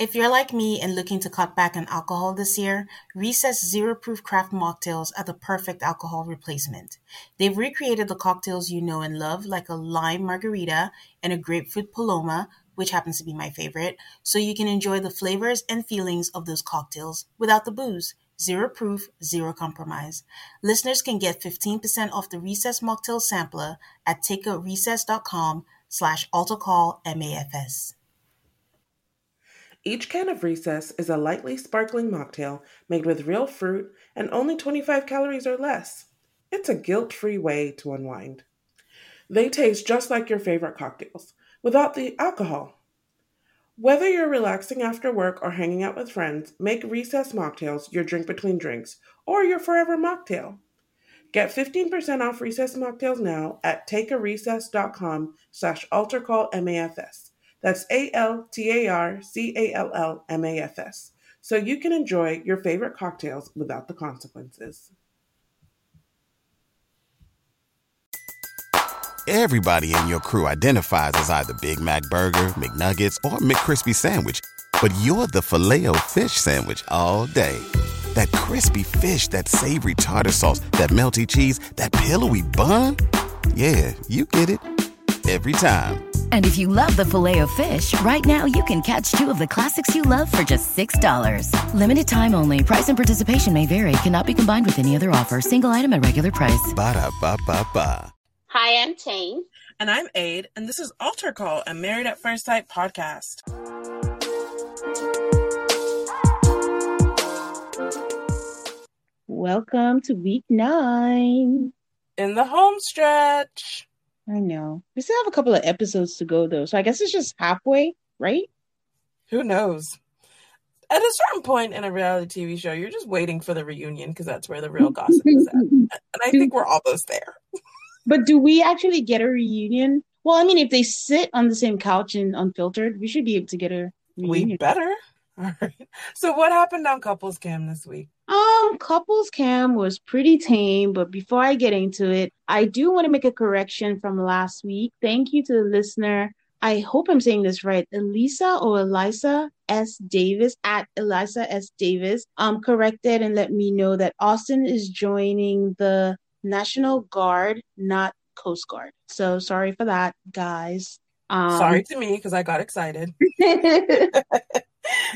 If you're like me and looking to cut back on alcohol this year, Recess Zero Proof Craft Mocktails are the perfect alcohol replacement. They've recreated the cocktails you know and love, like a lime margarita and a grapefruit paloma, which happens to be my favorite, so you can enjoy the flavors and feelings of those cocktails without the booze. Zero proof, zero compromise. Listeners can get 15% off the Recess Mocktail Sampler at takeoutrecess.com slash altarcallmafs. Each can of Recess is a lightly sparkling mocktail made with real fruit and only 25 calories or less. It's a guilt free way to unwind. They taste just like your favorite cocktails, without the alcohol. Whether you're relaxing after work or hanging out with friends, make Recess Mocktails your drink between drinks or your forever mocktail. Get 15% off Recess Mocktails now at takearecess.com slash altarcallmafs. That's A L T A R C A L L M A F S. So you can enjoy your favorite cocktails without the consequences. Everybody in your crew identifies as either Big Mac Burger, McNuggets, or McCrispy Sandwich, but you're the filet fish Sandwich all day. That crispy fish, that savory tartar sauce, that melty cheese, that pillowy bun. Yeah, you get it every time. And if you love the Filet-O-Fish, right now you can catch two of the classics you love for just $6. Limited time only. Price and participation may vary. Cannot be combined with any other offer. Single item at regular price. Ba da ba ba ba. Hi, I'm Tane. And I'm Aid, and this is Altar Call, a Married at First Sight podcast. Welcome to week nine. In the home stretch. I know. We still have a couple of episodes to go though, so I guess it's just halfway, right? Who knows? At a certain point in a reality TV show, you're just waiting for the reunion because that's where the real gossip is at. And I think we're almost there. But do we actually get a reunion? Well, I mean, if they sit on the same couch and unfiltered, we should be able to get a reunion. We better. All right. So, what happened on Couples Cam this week? Um, couples cam was pretty tame, but before I get into it, I do want to make a correction from last week. Thank you to the listener. I hope I'm saying this right. Elisa or Elisa S. Davis at Elisa S. Davis um corrected and let me know that Austin is joining the National Guard, not Coast Guard. So sorry for that, guys. Um, Sorry to me because I got excited.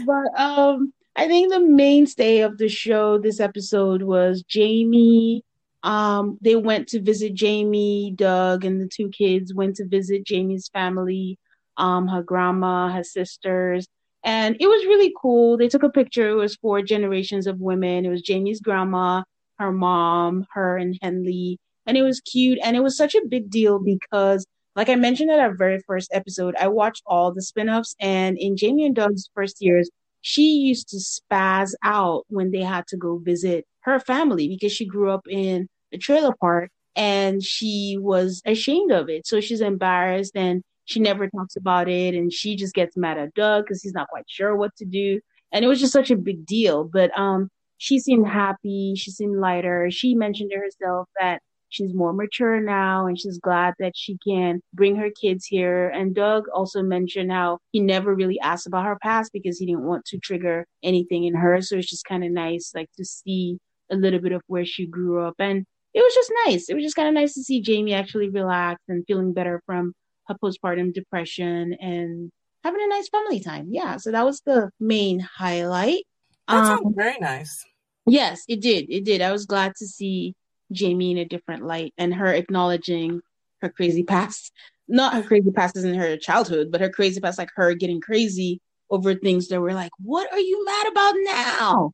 but um I think the mainstay of the show this episode was Jamie. Um, they went to visit Jamie, Doug, and the two kids went to visit Jamie's family, um, her grandma, her sisters, and it was really cool. They took a picture. It was four generations of women. It was Jamie's grandma, her mom, her, and Henley, and it was cute. And it was such a big deal because, like I mentioned at our very first episode, I watched all the spin-offs, and in Jamie and Doug's first years, she used to spaz out when they had to go visit her family because she grew up in a trailer park and she was ashamed of it. So she's embarrassed and she never talks about it. And she just gets mad at Doug because he's not quite sure what to do. And it was just such a big deal. But um, she seemed happy. She seemed lighter. She mentioned to herself that she's more mature now and she's glad that she can bring her kids here. And Doug also mentioned how he never really asked about her past because he didn't want to trigger anything in her. So it's just kind of nice, like to see a little bit of where she grew up. And it was just nice. It was just kind of nice to see Jamie actually relax and feeling better from her postpartum depression and having a nice family time. Yeah. So that was the main highlight. That sounds um, very nice. Yes, it did. It did. I was glad to see Jamie in a different light and her acknowledging her crazy past. Not her crazy past in her childhood, but her crazy past, like her getting crazy over things that were like, what are you mad about now?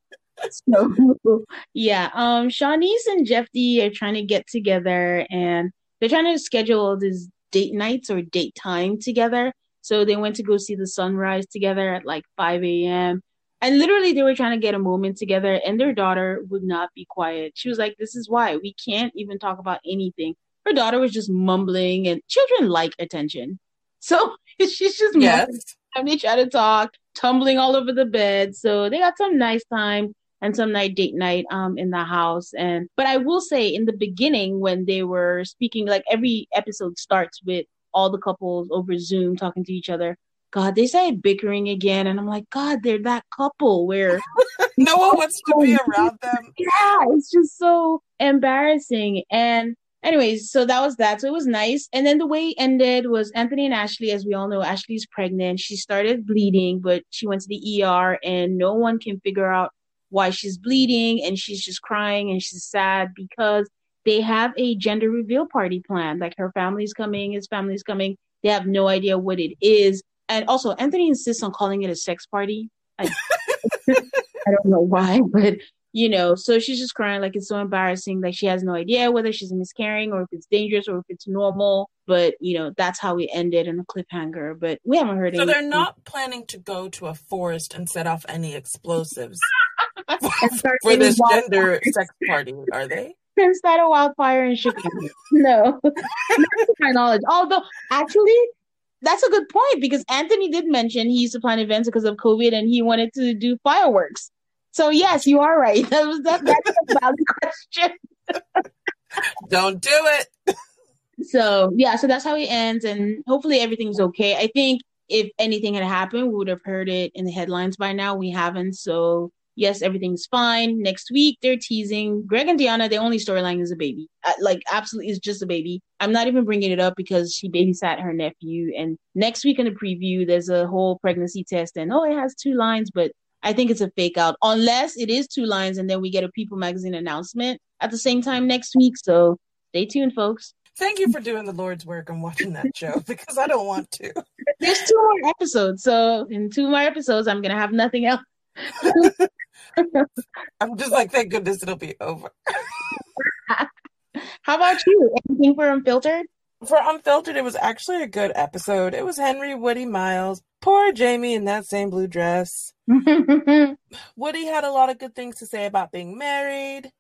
so yeah, um Shawniece and Jephte are trying to get together and they're trying to schedule these date nights or date time together. So they went to go see the sunrise together at like 5 a.m. And literally, they were trying to get a moment together, and their daughter would not be quiet. She was like, This is why we can't even talk about anything. Her daughter was just mumbling, and children like attention. So she's just yes. And they try to talk, tumbling all over the bed. So they got some nice time and some night date night um in the house and but i will say in the beginning when they were speaking like every episode starts with all the couples over zoom talking to each other God, they started bickering again, and I'm like, God, they're that couple where no one wants to be around them. Yeah, it's just so embarrassing. And anyways, so that was that. So it was nice. And then the way it ended was Anthony and Ashley, as we all know, Ashley's pregnant. She started bleeding, but she went to the ER and no one can figure out why she's bleeding and she's just crying and she's sad because they have a gender reveal party planned. Like her family's coming, his family's coming. They have no idea what it is. And also, Anthony insists on calling it a sex party. I, I don't know why, but you know, so she's just crying like it's so embarrassing. Like she has no idea whether she's miscarrying or if it's dangerous or if it's normal. But you know, that's how we ended in a cliffhanger. But we haven't heard. So anything. they're not planning to go to a forest and set off any explosives for this gender sex party, are they? Instead of wildfire in Chicago. no, not to my knowledge. Although, actually, that's a good point because Anthony did mention he used to plan events because of COVID and he wanted to do fireworks. So yes, you are right. That was that, that's a valid question. Don't do it. So yeah, so that's how it ends, and hopefully everything's okay. I think if anything had happened, we would have heard it in the headlines by now. We haven't, so yes, everything's fine. Next week, they're teasing Greg and Deonna. The only storyline is a baby. Uh, like, absolutely, is just a baby. I'm not even bringing it up because she babysat her nephew. And next week in the preview, there's a whole pregnancy test, and oh, it has two lines, but I think it's a fake out, unless it is two lines, and then we get a People Magazine announcement at the same time next week. So stay tuned, folks. Thank you for doing the Lord's work and watching that show because I don't want to. There's two more episodes, so in two more episodes, I'm gonna have nothing else. I'm just like, thank goodness it'll be over. How about you? Anything for Unfiltered? For Unfiltered, it was actually a good episode. It was Henry, Woody, Miles. Poor Jamie in that same blue dress. Woody had a lot of good things to say about being married.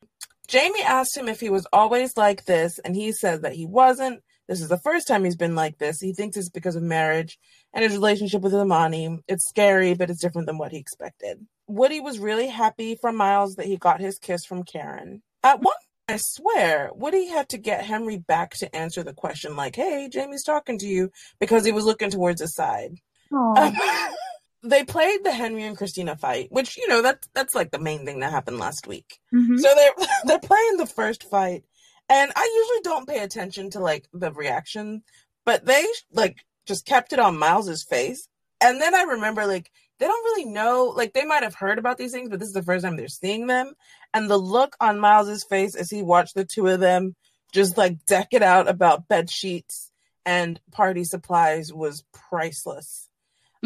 Jamie asked him if he was always like this, and he said that he wasn't. This is the first time he's been like this. He thinks it's because of marriage and his relationship with Amani. It's scary, but it's different than what he expected. Woody was really happy for Miles that he got his kiss from Karen. At one I swear, Woody had to get Henry back to answer the question, like, hey, Jamie's talking to you, because he was looking towards his side. Um, they played the Henry and Christina fight, which, you know, that's that's like the main thing that happened last week. Mm-hmm. So they're they're playing the first fight. And I usually don't pay attention to like the reaction, but they like just kept it on Miles's face. And then I remember like they don't really know, like they might have heard about these things, but this is the first time they're seeing them. And the look on Miles's face as he watched the two of them just like deck it out about bed sheets and party supplies was priceless.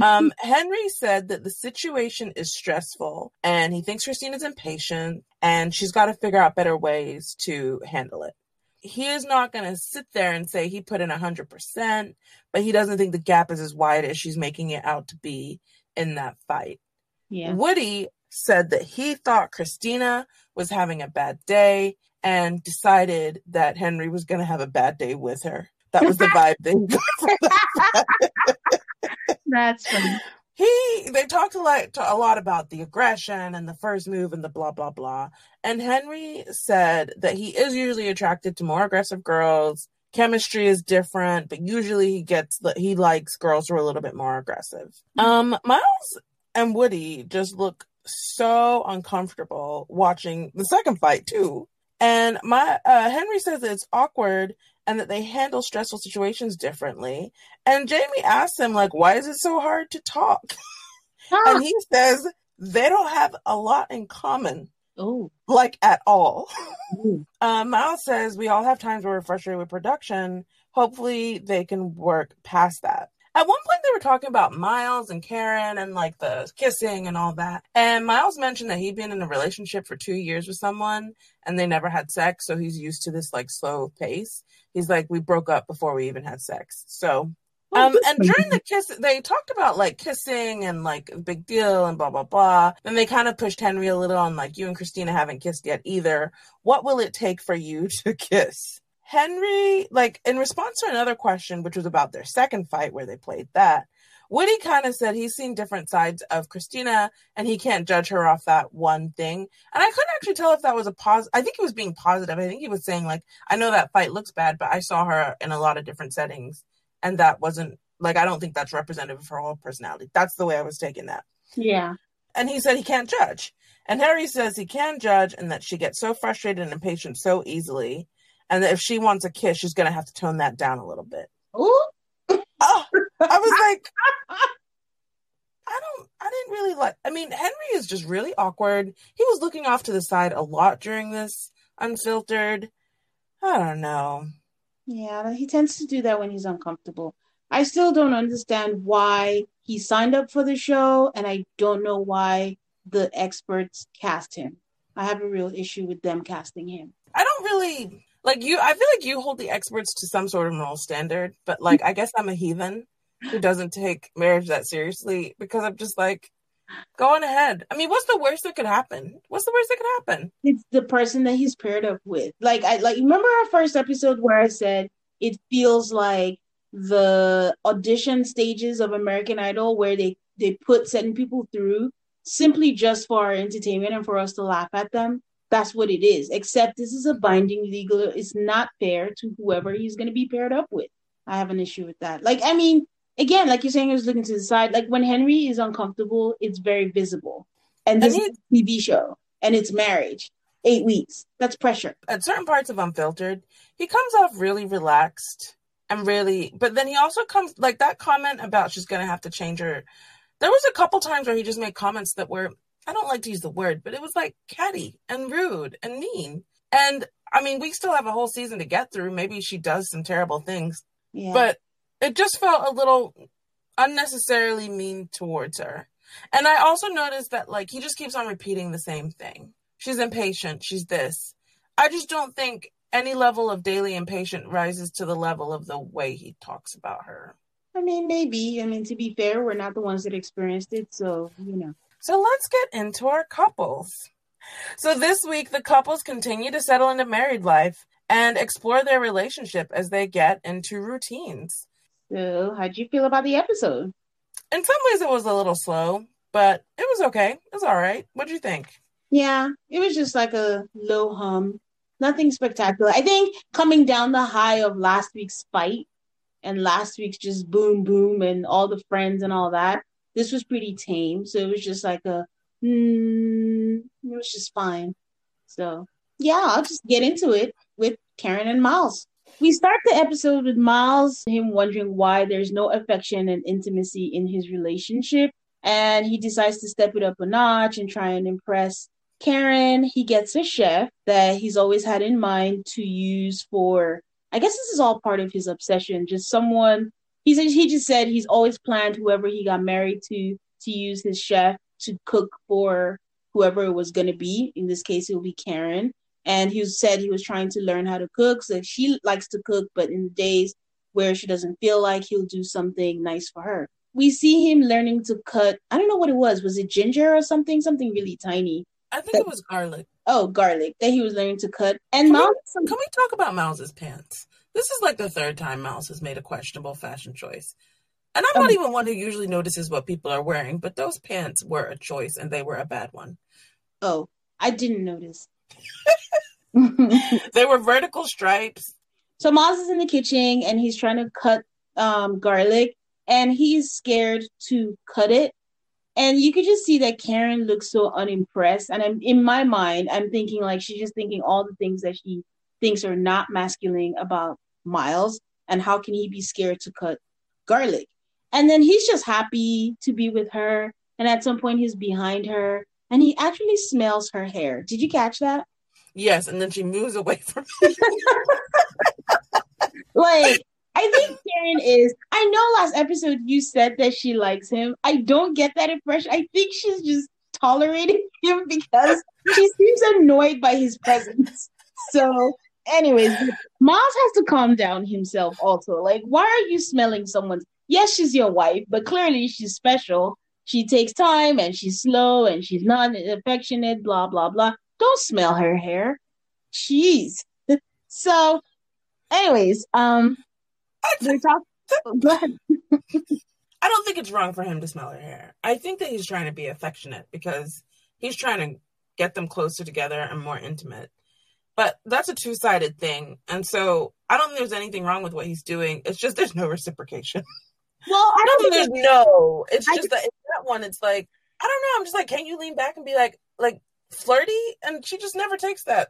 Um, Henry said that the situation is stressful and he thinks Christina's impatient and she's got to figure out better ways to handle it. He is not going to sit there and say he put in 100%, but he doesn't think the gap is as wide as she's making it out to be in that fight. Yeah. Woody said that he thought Christina was having a bad day and decided that Henry was going to have a bad day with her. That was the vibe That's funny. He they talked a lot a lot about the aggression and the first move and the blah blah blah. And Henry said that he is usually attracted to more aggressive girls. Chemistry is different, but usually he gets he likes girls who are a little bit more aggressive. Um, Miles and Woody just look so uncomfortable watching the second fight too. And my uh, Henry says it's awkward and that they handle stressful situations differently. And Jamie asks him like, "Why is it so hard to talk?" and he says they don't have a lot in common. Oh, like at all. uh, Miles says we all have times where we're frustrated with production. Hopefully, they can work past that. At one point, they were talking about Miles and Karen and like the kissing and all that. And Miles mentioned that he'd been in a relationship for two years with someone and they never had sex. So he's used to this like slow pace. He's like, we broke up before we even had sex. So, um, and during the kiss, they talked about like kissing and like big deal and blah, blah, blah. Then they kind of pushed Henry a little on like, you and Christina haven't kissed yet either. What will it take for you to kiss? Henry, like in response to another question, which was about their second fight where they played that, Woody kind of said he's seen different sides of Christina and he can't judge her off that one thing. And I couldn't actually tell if that was a pause. I think he was being positive. I think he was saying, like, I know that fight looks bad, but I saw her in a lot of different settings and that wasn't Like I don't think that's representative of her whole personality. That's the way I was taking that. Yeah. And he said he can't judge. And Henry says he can judge and that she gets so frustrated and impatient so easily. And if she wants a kiss, she's going to have to tone that down a little bit. Ooh. Oh, I was like, I don't, I didn't really like, I mean, Henry is just really awkward. He was looking off to the side a lot during this unfiltered. I don't know. Yeah, he tends to do that when he's uncomfortable. I still don't understand why he signed up for the show, and I don't know why the experts cast him. I have a real issue with them casting him. I don't really like you. I feel like you hold the experts to some sort of moral standard, but like, I guess I'm a heathen who doesn't take marriage that seriously because I'm just like, go on ahead. I mean, what's the worst that could happen? What's the worst that could happen? It's the person that he's paired up with. Like I like remember our first episode where I said it feels like the audition stages of American Idol where they they put certain people through simply just for our entertainment and for us to laugh at them. That's what it is. Except this is a binding legal. It's not fair to whoever he's going to be paired up with. I have an issue with that. Like, I mean, again, like you're saying, I was looking to the side. Like when Henry is uncomfortable, it's very visible. And this is a TV show and it's marriage. Eight weeks. That's pressure. At certain parts of Unfiltered, he comes off really relaxed and really, but then he also comes like that comment about she's going to have to change her. There was a couple times where he just made comments that were, I don't like to use the word, but it was like catty and rude and mean. And I mean, we still have a whole season to get through. Maybe she does some terrible things, Yeah. but it just felt a little unnecessarily mean towards her. And I also noticed that like he just keeps on repeating the same thing. She's impatient, she's this. I just don't think any level of daily impatient rises to the level of the way he talks about her. I mean, maybe. I mean, to be fair, we're not the ones that experienced it, so you know. So let's get into our couples. So this week the couples continue to settle into married life and explore their relationship as they get into routines. So, how'd you feel about the episode? In some ways it was a little slow, but it was okay. It was all right. What do you think? Yeah, it was just like a low hum, nothing spectacular. I think coming down the high of last week's fight and last week's just boom boom and all the friends and all that, this was pretty tame. So it was just like a, mm, it was just fine. So yeah, I'll just get into it with Karen and Miles. We start the episode with Miles, him wondering why there's no affection and intimacy in his relationship. And he decides to step it up a notch and try and impress Karen. He gets a chef that he's always had in mind to use for, I guess this is all part of his obsession. Just someone, he says, he just said he's always planned whoever he got married to, to use his chef to cook for whoever it was going to be. In this case, it will be Karen and he said he was trying to learn how to cook. So she likes to cook, but in the days where she doesn't feel like he'll do something nice for her. We see him learning to cut. I don't know what it was. Was it ginger or something? Something really tiny. I think it was garlic. Oh, garlic that he was learning to cut. And Can Miles, we, can we talk about Miles's pants? This is like the third time Miles has made a questionable fashion choice. And I'm not Um, even one who usually notices what people are wearing, but those pants were a choice and they were a bad one. oh, I didn't notice. They were vertical stripes. So Miles is in the kitchen and he's trying to cut um, garlic and he's scared to cut it. And you could just see that Karen looks so unimpressed. And I'm in my mind, I'm thinking like she's just thinking all the things that she thinks are not masculine about Miles and how can he be scared to cut garlic? And then he's just happy to be with her. And at some point he's behind her and he actually smells her hair. Did you catch that? Yes, and then she moves away from him. Like, I think Karen is. I know last episode you said that she likes him. I don't get that impression. I think she's just tolerating him because she seems annoyed by his presence. So, anyways, Miles has to calm down himself also. Like, why are you smelling someone's? Yes, she's your wife, but clearly she's special. She takes time and she's slow and she's not affectionate, blah, blah, blah. Don't smell her hair. Jeez. So, anyways, um, we're talking. Go ahead. I don't think it's wrong for him to smell her hair. I think that he's trying to be affectionate because he's trying to get them closer together and more intimate. But that's a two sided thing. And so I don't think there's anything wrong with what he's doing. It's just there's no reciprocation. Well, I don't think there's no. It's I just that in that one, it's like I don't know. I'm just like, can't you lean back and be like, like flirty? And she just never takes that.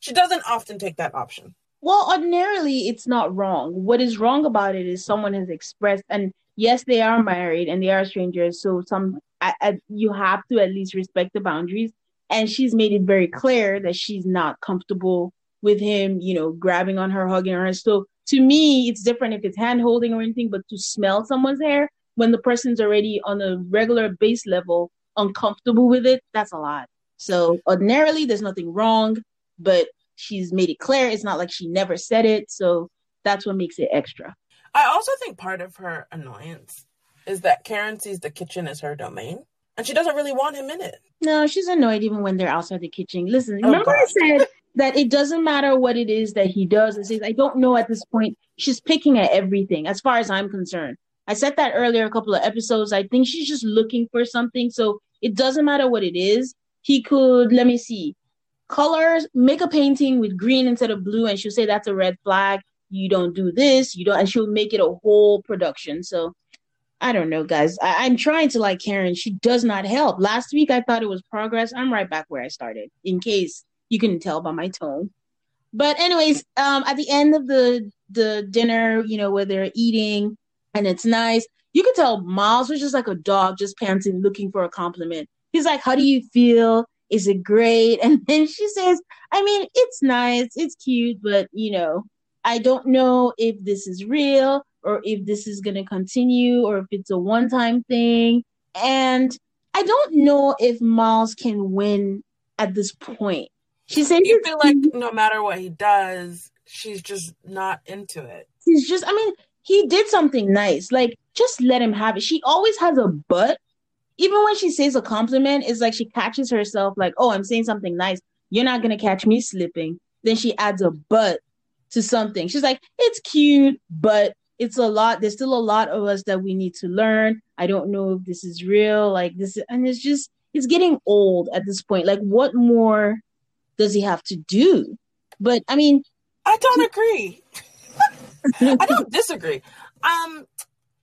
She doesn't often take that option. Well, ordinarily, it's not wrong. What is wrong about it is someone has expressed, and yes, they are married and they are strangers. So some, I, I, you have to at least respect the boundaries. And she's made it very clear that she's not comfortable with him, you know, grabbing on her, hugging her. So to me, it's different if it's hand holding or anything, but to smell someone's hair when the person's already on a regular base level uncomfortable with it, that's a lot. So ordinarily, there's nothing wrong, but she's made it clear. It's not like she never said it. So that's what makes it extra. I also think part of her annoyance is that Karen sees the kitchen as her domain, and she doesn't really want him in it. No, she's annoyed even when they're outside the kitchen. Listen, Oh, remember I said that it doesn't matter what it is that he does and says, I don't know at this point. She's picking at everything, as far as I'm concerned. I said that earlier a couple of episodes. I think she's just looking for something. So it doesn't matter what it is. He could, let me see, colors, make a painting with green instead of blue, and she'll say that's a red flag. You don't do this, you don't, and she'll make it a whole production. So I don't know, guys. I, I'm trying to like Karen. She does not help. Last week I thought it was progress. I'm right back where I started, in case you couldn't tell by my tone. But anyways, um, at the end of the the dinner, you know, where they're eating and it's nice, you could tell Miles was just like a dog, just panting, looking for a compliment. He's like, "How do you feel? Is it great?" And then she says, "I mean, it's nice, it's cute, but you know, I don't know if this is real or if this is going to continue or if it's a one time thing. And I don't know if Miles can win at this point. She says You feel like no matter what he does, she's just not into it. he's just, I mean, he did something nice. Like, just let him have it. She always has a but. Even when she says a compliment, it's like she catches herself, like, oh, I'm saying something nice. You're not going to catch me slipping. Then she adds a but to something. She's like, it's cute, but it's a lot. There's still a lot of us that we need to learn. I don't know if this is real. Like, this, and it's just, it's getting old at this point. Like, what more does he have to do? But I mean, I don't agree. I don't disagree. Um,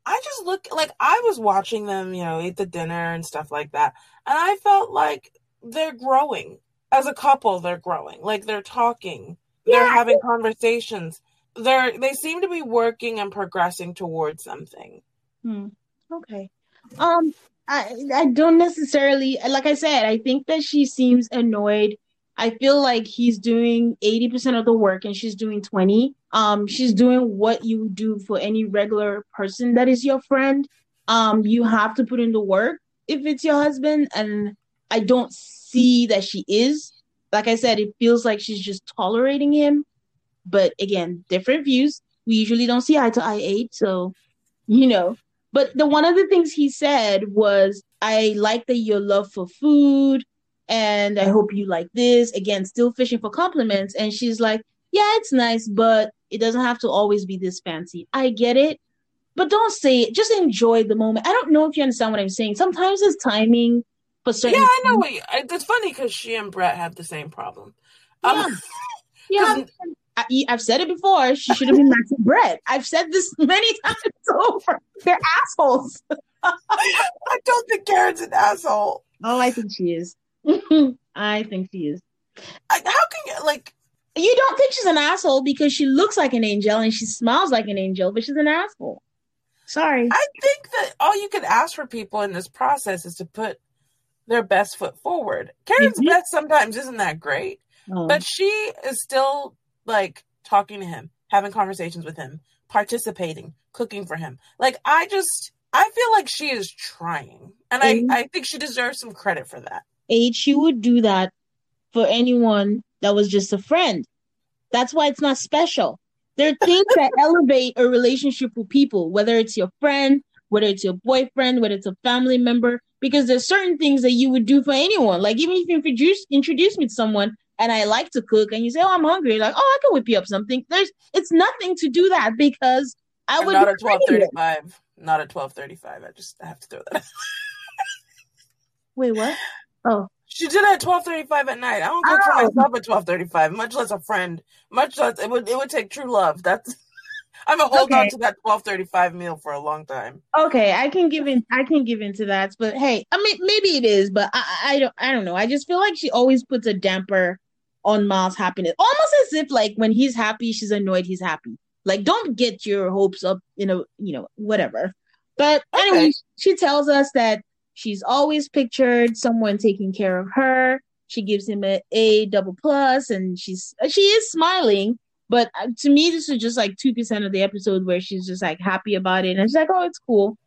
I just look like I was watching them, you know, eat the dinner and stuff like that, and I felt like they're growing as a couple. They're growing, like they're talking, they're having conversations. They're they seem to be working and progressing towards something. Hmm. Okay. Um, I I don't necessarily like I said, I think that she seems annoyed. I feel like he's doing 80% of the work and she's doing 20. Um, she's doing what you do for any regular person that is your friend. Um, you have to put in the work if it's your husband, and I don't see that she is. Like I said, it feels like she's just tolerating him. But again, different views. We usually don't see eye to eye eight, so you know. But the one of the things he said was, I like that your love for food and I hope you like this. Again, still fishing for compliments. And she's like, Yeah, it's nice, but it doesn't have to always be this fancy. I get it. But don't say it. Just enjoy the moment. I don't know if you understand what I'm saying. Sometimes it's timing for certain Yeah, I know. things. What you, I- it's funny because she and Brett have the same problem. Yeah. Um, Yeah. I, I've said it before. She should have been matching Brett. I've said this many times over. They're assholes. I don't think Karen's an asshole. Oh, I think she is. I think she is. I, how can you like? You don't think she's an asshole because she looks like an angel and she smiles like an angel, but she's an asshole. Sorry. I think that all you could ask for people in this process is to put their best foot forward. Karen's Mhm. best sometimes isn't that great, Oh. but she is still like talking to him, having conversations with him, participating, cooking for him. Like I just I feel like she is trying. And I, Mhm. I think she deserves some credit for that. age, she would do that for anyone that was just a friend. That's why it's not special. There are things that elevate a relationship with people, whether it's your friend, whether it's your boyfriend, whether it's a family member, because there's certain things that you would do for anyone. Like even if you introduce introduce me to someone and I like to cook and you say, Oh, I'm hungry, like, oh, I can whip you up something. There's it's nothing to do that because I would not at twelve thirty five. Not at twelve thirty five. I just I have to throw that out. Wait, what? Oh. She did it at twelve thirty five at night. I don't cook for Oh. myself at twelve thirty five, much less a friend. Much less it would it would take true love. That's I'm a hold Okay. on to that twelve thirty five meal for a long time. Okay, I can give in. I can give into that, but hey, I mean, maybe it is, but I, I don't, I don't know. I just feel like she always puts a damper on Miles' happiness, almost as if like when he's happy, she's annoyed he's happy. Like, don't get your hopes up, you know, you know, whatever. But anyway, she tells us that she's always pictured someone taking care of her. She gives him a A double plus, and she's she is smiling. But uh, to me, this is just like two percent of the episode where she's just like happy about it, and she's like, "Oh, it's cool."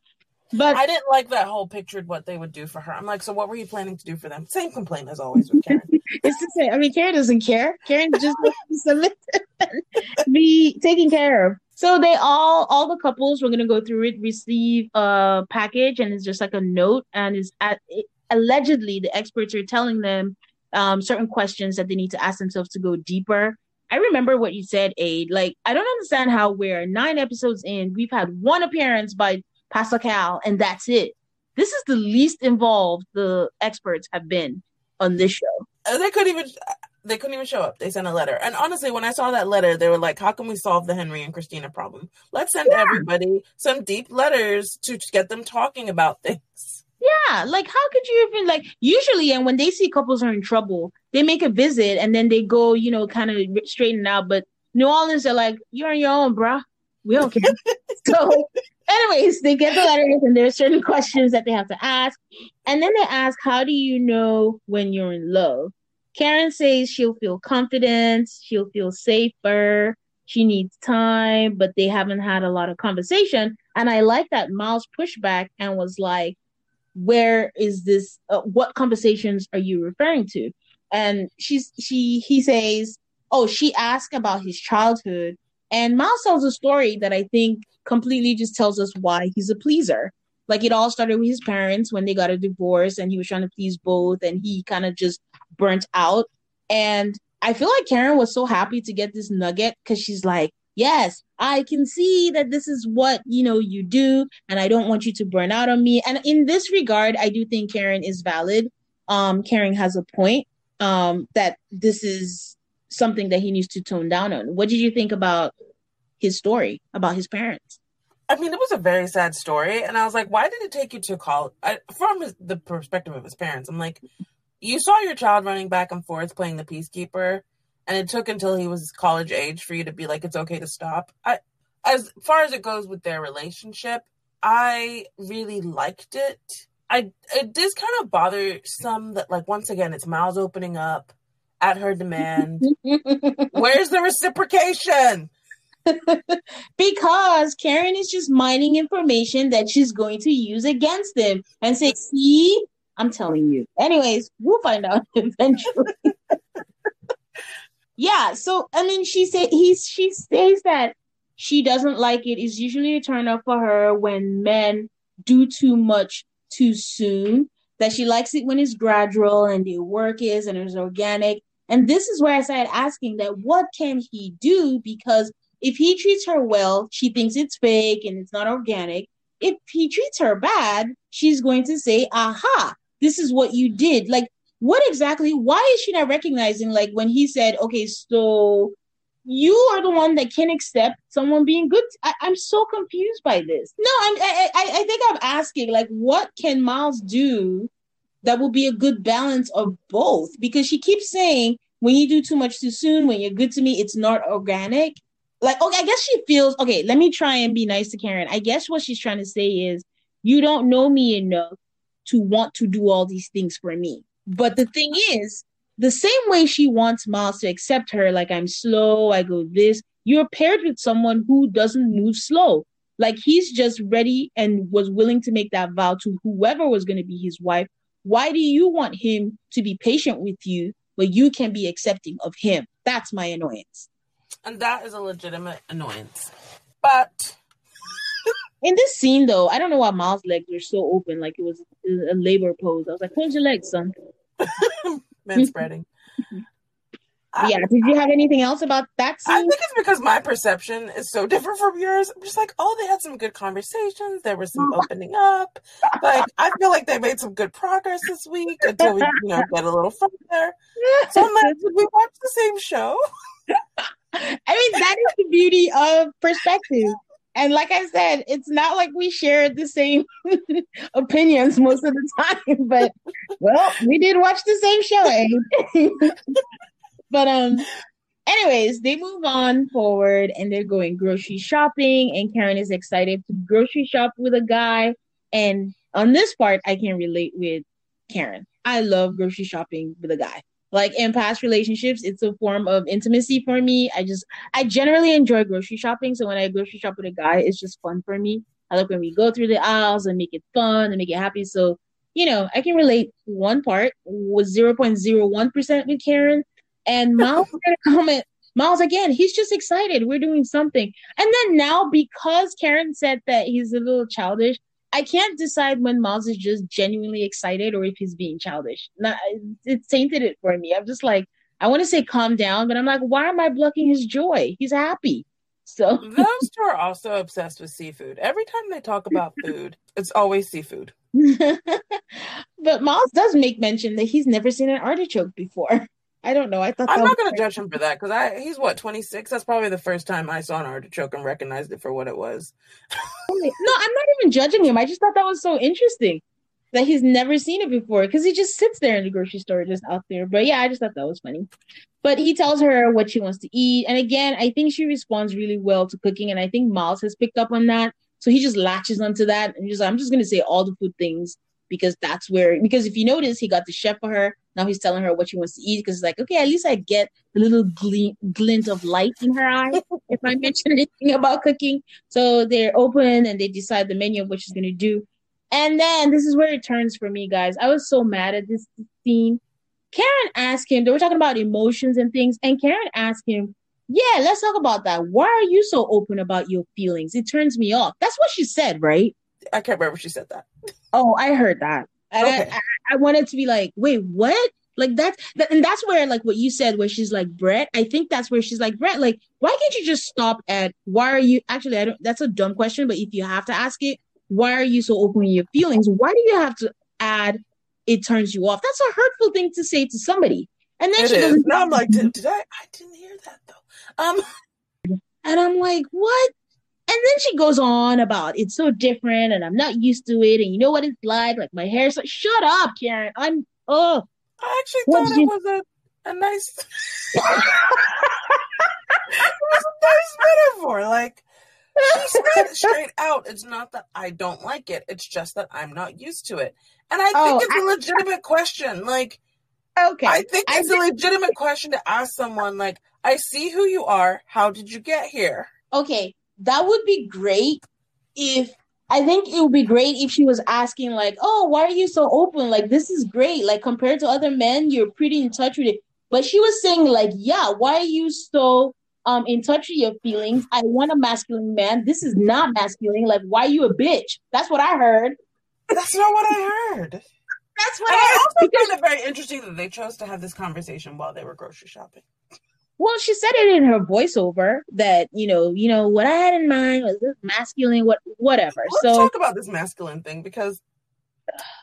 But I didn't like that whole pictured what they would do for her. I'm like, so what were you planning to do for them? Same complaint as always with Karen. it's the same. I mean, Karen doesn't care. Karen just wants to submit be taken care of. So they all, all the couples, we're gonna go through it, receive a package, and it's just like a note, and it's at it, allegedly the experts are telling them um, certain questions that they need to ask themselves to go deeper. I remember what you said, Aid. Like, I don't understand how we're nine episodes in, we've had one appearance by Pastor Cal, and that's it. This is the least involved the experts have been on this show. Uh, they couldn't even they couldn't even show up. They sent a letter. And honestly, when I saw that letter, they were like, "How can we solve the Henry and Christina problem? Let's send everybody some deep letters to get them talking about things." Yeah, like how could you even like usually and when they see couples are in trouble, they make a visit and then they go, you know, kind of straighten out. But New Orleans are like, you're on your own, bruh. We don't care. so, anyways, they get the letters and there are certain questions that they have to ask. And then they ask, How do you know when you're in love? Karen says she'll feel confident, she'll feel safer, she needs time, but they haven't had a lot of conversation. And I like that Miles pushed back and was like, where is this uh, what conversations are you referring to and she's she he says oh she asked about his childhood. And miles tells a story that i think completely just tells us why he's a pleaser. Like it all started with his parents when they got a divorce and he was trying to please both and he kind of just burnt out. And i feel like karen was so happy to get this nugget because she's like yes i can see that this is what you know you do and i don't want you to burn out on me. And in this regard i do think karen is valid. Um karen has a point um that this is something that he needs to tone down on what did you think about his story about his parents I mean, it was a very sad story, and I was like, "Why did it take you to college?" I, from his, the perspective of his parents, I'm like, "You saw your child running back and forth playing the peacekeeper, and it took until he was college age for you to be like, it's okay to stop." I, as far as it goes with their relationship, I really liked it. I it does kind of bother some that like once again it's Miles opening up at her demand. Where's the reciprocation? because Karen is just mining information that she's going to use against him and say, see, I'm telling you. Anyways, we'll find out eventually. yeah, so I mean she said he's she says that she doesn't like it. It's usually a turn off for her when men do too much too soon. That she likes it when it's gradual and the work is and it's organic. And this is where I started asking that what can he do? Because if he treats her well, she thinks it's fake and it's not organic. If he treats her bad, she's going to say, aha, this is what you did. Like, what exactly, why is she not recognizing, like, when he said, okay, so you are the one that can accept someone being good? I, am so confused by this. No, I'm, I, I, I think I'm asking, like, what can Miles do that will be a good balance of both? Because she keeps saying, when you do too much too soon, when you're good to me, it's not organic like okay, I guess she feels okay, let me try and be nice to Karen. I guess what she's trying to say is you don't know me enough to want to do all these things for me. But the thing is, the same way she wants Miles to accept her, like I'm slow, I go this, you're paired with someone who doesn't move slow. Like he's just ready and was willing to make that vow to whoever was going to be his wife. Why do you want him to be patient with you, but you can be accepting of him? That's my annoyance. And that is a legitimate annoyance. But in this scene, though, I don't know why Miles' legs were so open, like it was a labor pose. I was like, "Close your legs, son." man spreading. yeah. Did you have anything else about that scene? I think it's because my perception is so different from yours. I'm just like, oh, they had some good conversations. There was some opening up. Like, I feel like they made some good progress this week until we, you know, get a little further. So I'm like, did we watch the same show? I mean, that is the beauty of perspective. And like I said, it's not like we share the same opinions most of the time, but well, we did watch the same show, eh? but um anyways, they move on forward and they're going grocery shopping and Karen is excited to grocery shop with a guy and on this part I can relate with Karen. I love grocery shopping with a guy like in past relationships it's a form of intimacy for me. I just i generally enjoy grocery shopping. So when i grocery shop with a guy it's just fun for me. I like when we go through the aisles and make it fun and make it happy. So you know i can relate one part with 0.01% with karen. And miles comment miles again he's just excited. We're doing something. And then now because karen said that he's a little childish I can't decide when Miles is just genuinely excited or if he's being childish. Not, it tainted it for me. I'm just like, I want to say calm down, but I'm like, why am I blocking his joy? He's happy. So those two are also obsessed with seafood. Every time they talk about food, it's always seafood. but Miles does make mention that he's never seen an artichoke before. I don't know. I thought I'm not going to judge him for that because I he's what 26. That's probably the first time I saw an artichoke and recognized it for what it was. no, I'm not even judging him. I just thought that was so interesting that he's never seen it before because he just sits there in the grocery store, just out there. But yeah, I just thought that was funny. But he tells her what she wants to eat, and again, I think she responds really well to cooking, and I think Miles has picked up on that. So he just latches onto that and just I'm just gonna say all the food things because that's where because if you notice he got the chef for her now he's telling her what she wants to eat because it's like okay at least i get a little glint, glint of light in her eye if i mention anything about cooking. So they're open and they decide the menu of what she's going to do. And then this is where it turns for me guys. I was so mad at this scene. Karen asked him they were talking about emotions and things and karen asked him yeah let's talk about that. Why are you so open about your feelings? It turns me off. That's what she said right? I can't remember she said that. Oh, I heard that. And okay. I, I, I, wanted to be like, wait, what? Like that's that, and that's where like what you said, where she's like Brett. I think that's where she's like Brett. Like, why can't you just stop at why are you? Actually, I don't. That's a dumb question, but if you have to ask it, why are you so open with your feelings? Why do you have to add? It turns you off. That's a hurtful thing to say to somebody. And then it she is. Now I'm like, did, did I? I didn't hear that though. Um, and I'm like, what? And then she goes on about it's so different and I'm not used to it. And you know what it's like? Like my hair's like, shut up, Karen. I'm, oh. I actually what thought it you... was a, a nice, it was a nice metaphor. Like, she said straight out, it's not that I don't like it. It's just that I'm not used to it. And I think oh, it's I, a legitimate question. Like, okay. I think it's I a legitimate question to ask someone, like, I see who you are. How did you get here? Okay that would be great if I think it would be great if she was asking like, "Oh, why are you so open? Like this is great. Like compared to other men, you're pretty in touch with it." But she was saying like, "Yeah, why are you so um in touch with your feelings? I want a masculine man. This is not masculine. Like, why are you a bitch?" That's what I heard. That's not what I heard. That's what I, I also find it very interesting that they chose to have this conversation while they were grocery shopping. Well, she said it in her voiceover that you know, you know what I had in mind was this masculine, what whatever. Let's so talk about this masculine thing because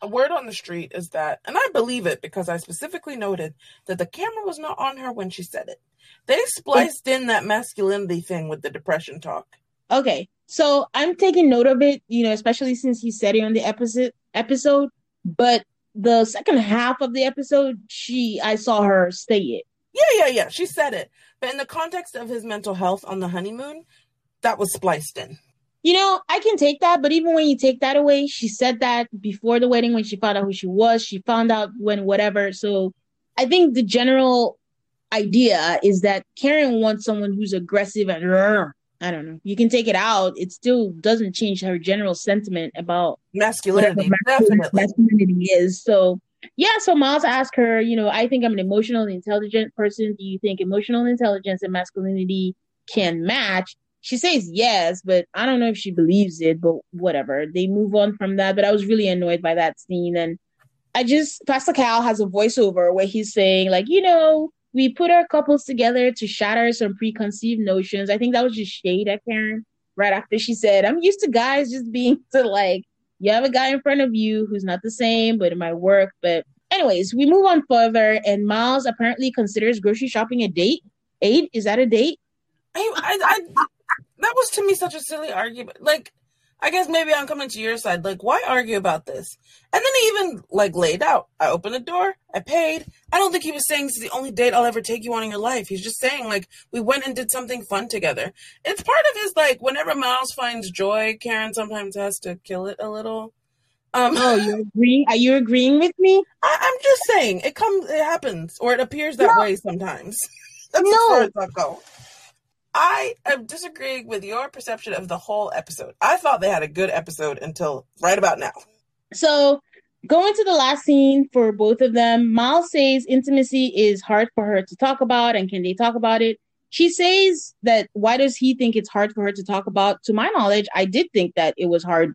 a word on the street is that, and I believe it because I specifically noted that the camera was not on her when she said it. They spliced in that masculinity thing with the depression talk. Okay, so I'm taking note of it, you know, especially since he said it on the episode. Episode, but the second half of the episode, she I saw her say it yeah, yeah, yeah. She said it. But in the context of his mental health on the honeymoon, that was spliced in. You know, I can take that, but even when you take that away, she said that before the wedding when she found out who she was. She found out when whatever. So I think the general idea is that Karen wants someone who's aggressive and I don't know. You can take it out. It still doesn't change her general sentiment about masculinity. Masculinity, masculinity is. So yeah, so Miles asked her, you know, I think I'm an emotional intelligent person. Do you think emotional intelligence and masculinity can match? She says yes, but I don't know if she believes it, but whatever. They move on from that. But I was really annoyed by that scene. And I just, Pastor Cal has a voiceover where he's saying, like, you know, we put our couples together to shatter some preconceived notions. I think that was just shade at Karen right after she said, I'm used to guys just being to like you have a guy in front of you who's not the same, but it might work. But anyways, we move on further, and Miles apparently considers grocery shopping a date. Eight is that a date? I, I, I, that was to me such a silly argument. Like, I guess maybe I'm coming to your side. Like, why argue about this? And then he even like laid out. I opened the door. I paid. I don't think he was saying this is the only date I'll ever take you on in your life. He's just saying like we went and did something fun together. It's part of his like whenever Miles finds joy, Karen sometimes has to kill it a little. Um, oh, you agreeing? Are you agreeing with me? I, am just saying it comes, it happens, or it appears that no. way sometimes. That's no. I am disagreeing with your perception of the whole episode. I thought they had a good episode until right about now. So, going to the last scene for both of them, Miles says intimacy is hard for her to talk about, and can they talk about it? She says that why does he think it's hard for her to talk about? To my knowledge, I did think that it was hard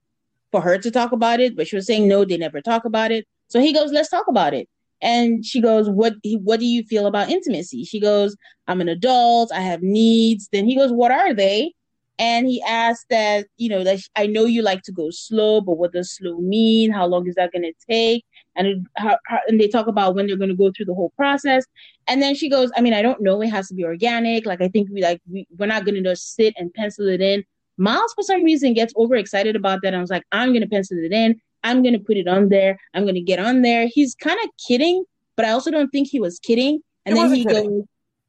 for her to talk about it, but she was saying no, they never talk about it. So he goes, let's talk about it. And she goes, "What? What do you feel about intimacy?" She goes, "I'm an adult. I have needs." Then he goes, "What are they?" And he asks that, you know, that I know you like to go slow, but what does slow mean? How long is that going to take? And how, how, and they talk about when they're going to go through the whole process. And then she goes, I mean, I don't know. It has to be organic. Like I think we like we, we're not going to just sit and pencil it in. Miles, for some reason, gets overexcited about that. I was like, I'm going to pencil it in. I'm going to put it on there. I'm going to get on there. He's kind of kidding, but I also don't think he was kidding. And then he kidding.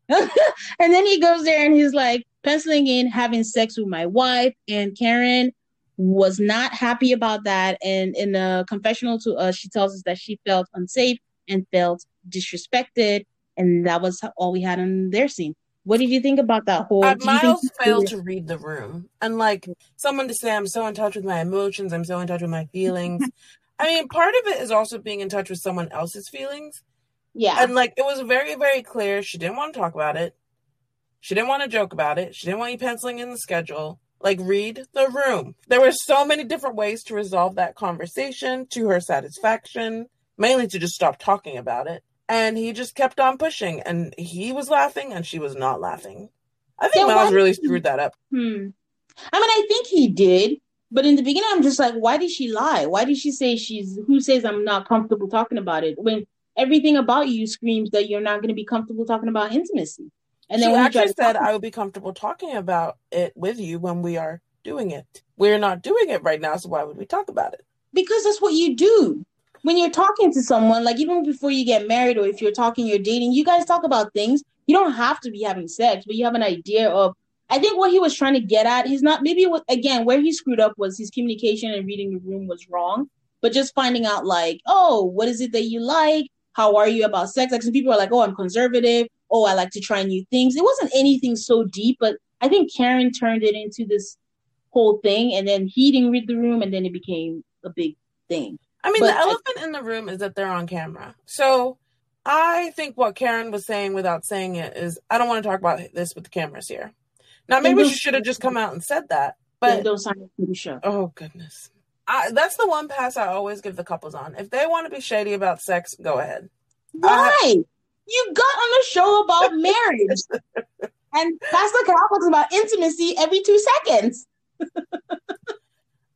goes, and then he goes there and he's like penciling in having sex with my wife. And Karen was not happy about that. And in a confessional to us, she tells us that she felt unsafe and felt disrespected. And that was all we had on their scene. What did you think about that whole? Uh, Miles failed to read the room, and like someone to say, "I'm so in touch with my emotions. I'm so in touch with my feelings." I mean, part of it is also being in touch with someone else's feelings. Yeah, and like it was very, very clear she didn't want to talk about it. She didn't want to joke about it. She didn't want you penciling in the schedule. Like, read the room. There were so many different ways to resolve that conversation to her satisfaction, mainly to just stop talking about it and he just kept on pushing and he was laughing and she was not laughing. I think yeah, miles really screwed that up. Hmm. i mean i think he did but in the beginning i'm just like why did she lie? Why did she say she's who says i'm not comfortable talking about it when everything about you screams that you're not going to be comfortable talking about intimacy? And then she actually said i would be comfortable talking about it with you when we are doing it. We're not doing it right now so why would we talk about it? Because that's what you do when you're talking to someone, like even before you get married or if you're talking, you're dating, you guys talk about things. You don't have to be having sex, but you have an idea of. I think what he was trying to get at, he's not maybe was, again where he screwed up was his communication and reading the room was wrong. But just finding out like, oh, what is it that you like? How are you about sex? Like some people are like, oh, I'm conservative. Oh, I like to try new things. It wasn't anything so deep, but I think Karen turned it into this whole thing, and then he didn't read the room, and then it became a big thing. I mean, but the elephant I, in the room is that they're on camera. So I think what Karen was saying without saying it is, I don't want to talk about this with the cameras here. Now, maybe she should have just come out and said that. But don't sign up for the show. Oh goodness, I, that's the one pass I always give the couples on. If they want to be shady about sex, go ahead. Why? Uh, you got on a show about marriage, and Pastor Carol talks about intimacy every two seconds.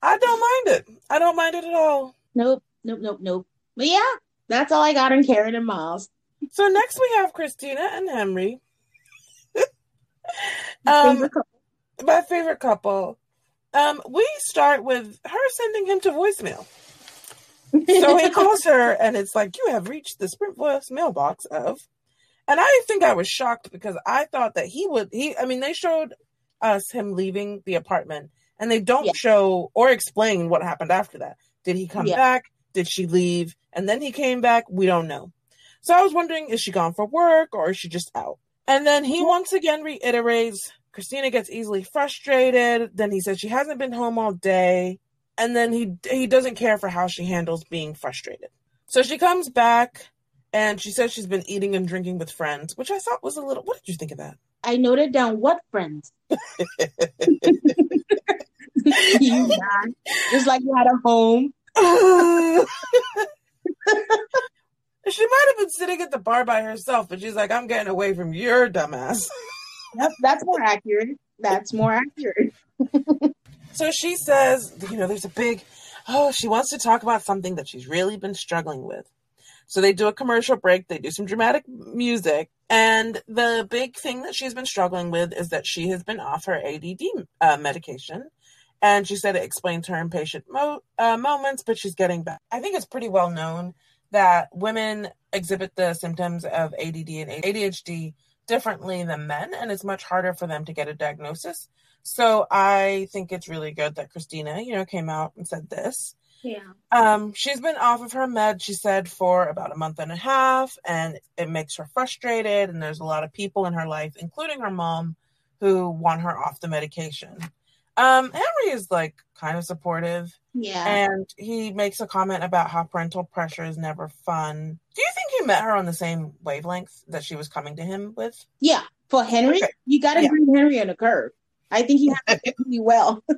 I don't mind it. I don't mind it at all nope, nope, nope, nope. But yeah, that's all I got on Karen and Miles. So next we have Christina and Henry. um, favorite my favorite couple. Um, we start with her sending him to voicemail. so he calls her and it's like, You have reached the Sprint voice mailbox of. And I think I was shocked because I thought that he would he I mean, they showed us him leaving the apartment and they don't yeah. show or explain what happened after that. Did he come yeah. back? Did she leave? And then he came back? We don't know. So I was wondering, is she gone for work or is she just out? And then he once again reiterates Christina gets easily frustrated. Then he says she hasn't been home all day. And then he he doesn't care for how she handles being frustrated. So she comes back and she says she's been eating and drinking with friends, which I thought was a little what did you think of that? I noted down what friends. you Just like you had a home. she might have been sitting at the bar by herself, but she's like, I'm getting away from your dumbass. Yep, that's more accurate. That's more accurate. so she says, you know, there's a big, oh, she wants to talk about something that she's really been struggling with. So they do a commercial break, they do some dramatic music, And the big thing that she's been struggling with is that she has been off her ADD uh, medication. And she said it explains her impatient mo- uh, moments, but she's getting back. I think it's pretty well known that women exhibit the symptoms of ADD and ADHD differently than men, and it's much harder for them to get a diagnosis. So I think it's really good that Christina, you know, came out and said this. Yeah. Um, she's been off of her med, she said, for about a month and a half, and it makes her frustrated. And there's a lot of people in her life, including her mom, who want her off the medication. Um, Henry is like kind of supportive, Yeah. and he makes a comment about how parental pressure is never fun. Do you think he met her on the same wavelength that she was coming to him with? yeah. For Henry, Okay. you got to Yeah. bring Henry on the curve. I think he handled it really well.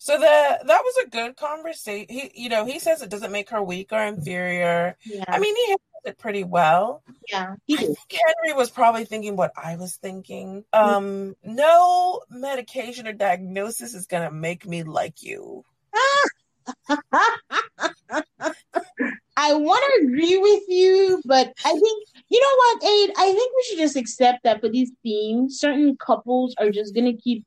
So the that was a good conversation. He, you know, he says it doesn't make her weak or inferior. yeah. I mean, he it pretty well. yeah. He I think Henry was probably thinking what I was thinking. Um, no medication or diagnosis is gonna make me like you. I want to agree with you, but I think you know what, Aid. I think we should just accept that for these themes, certain couples are just gonna keep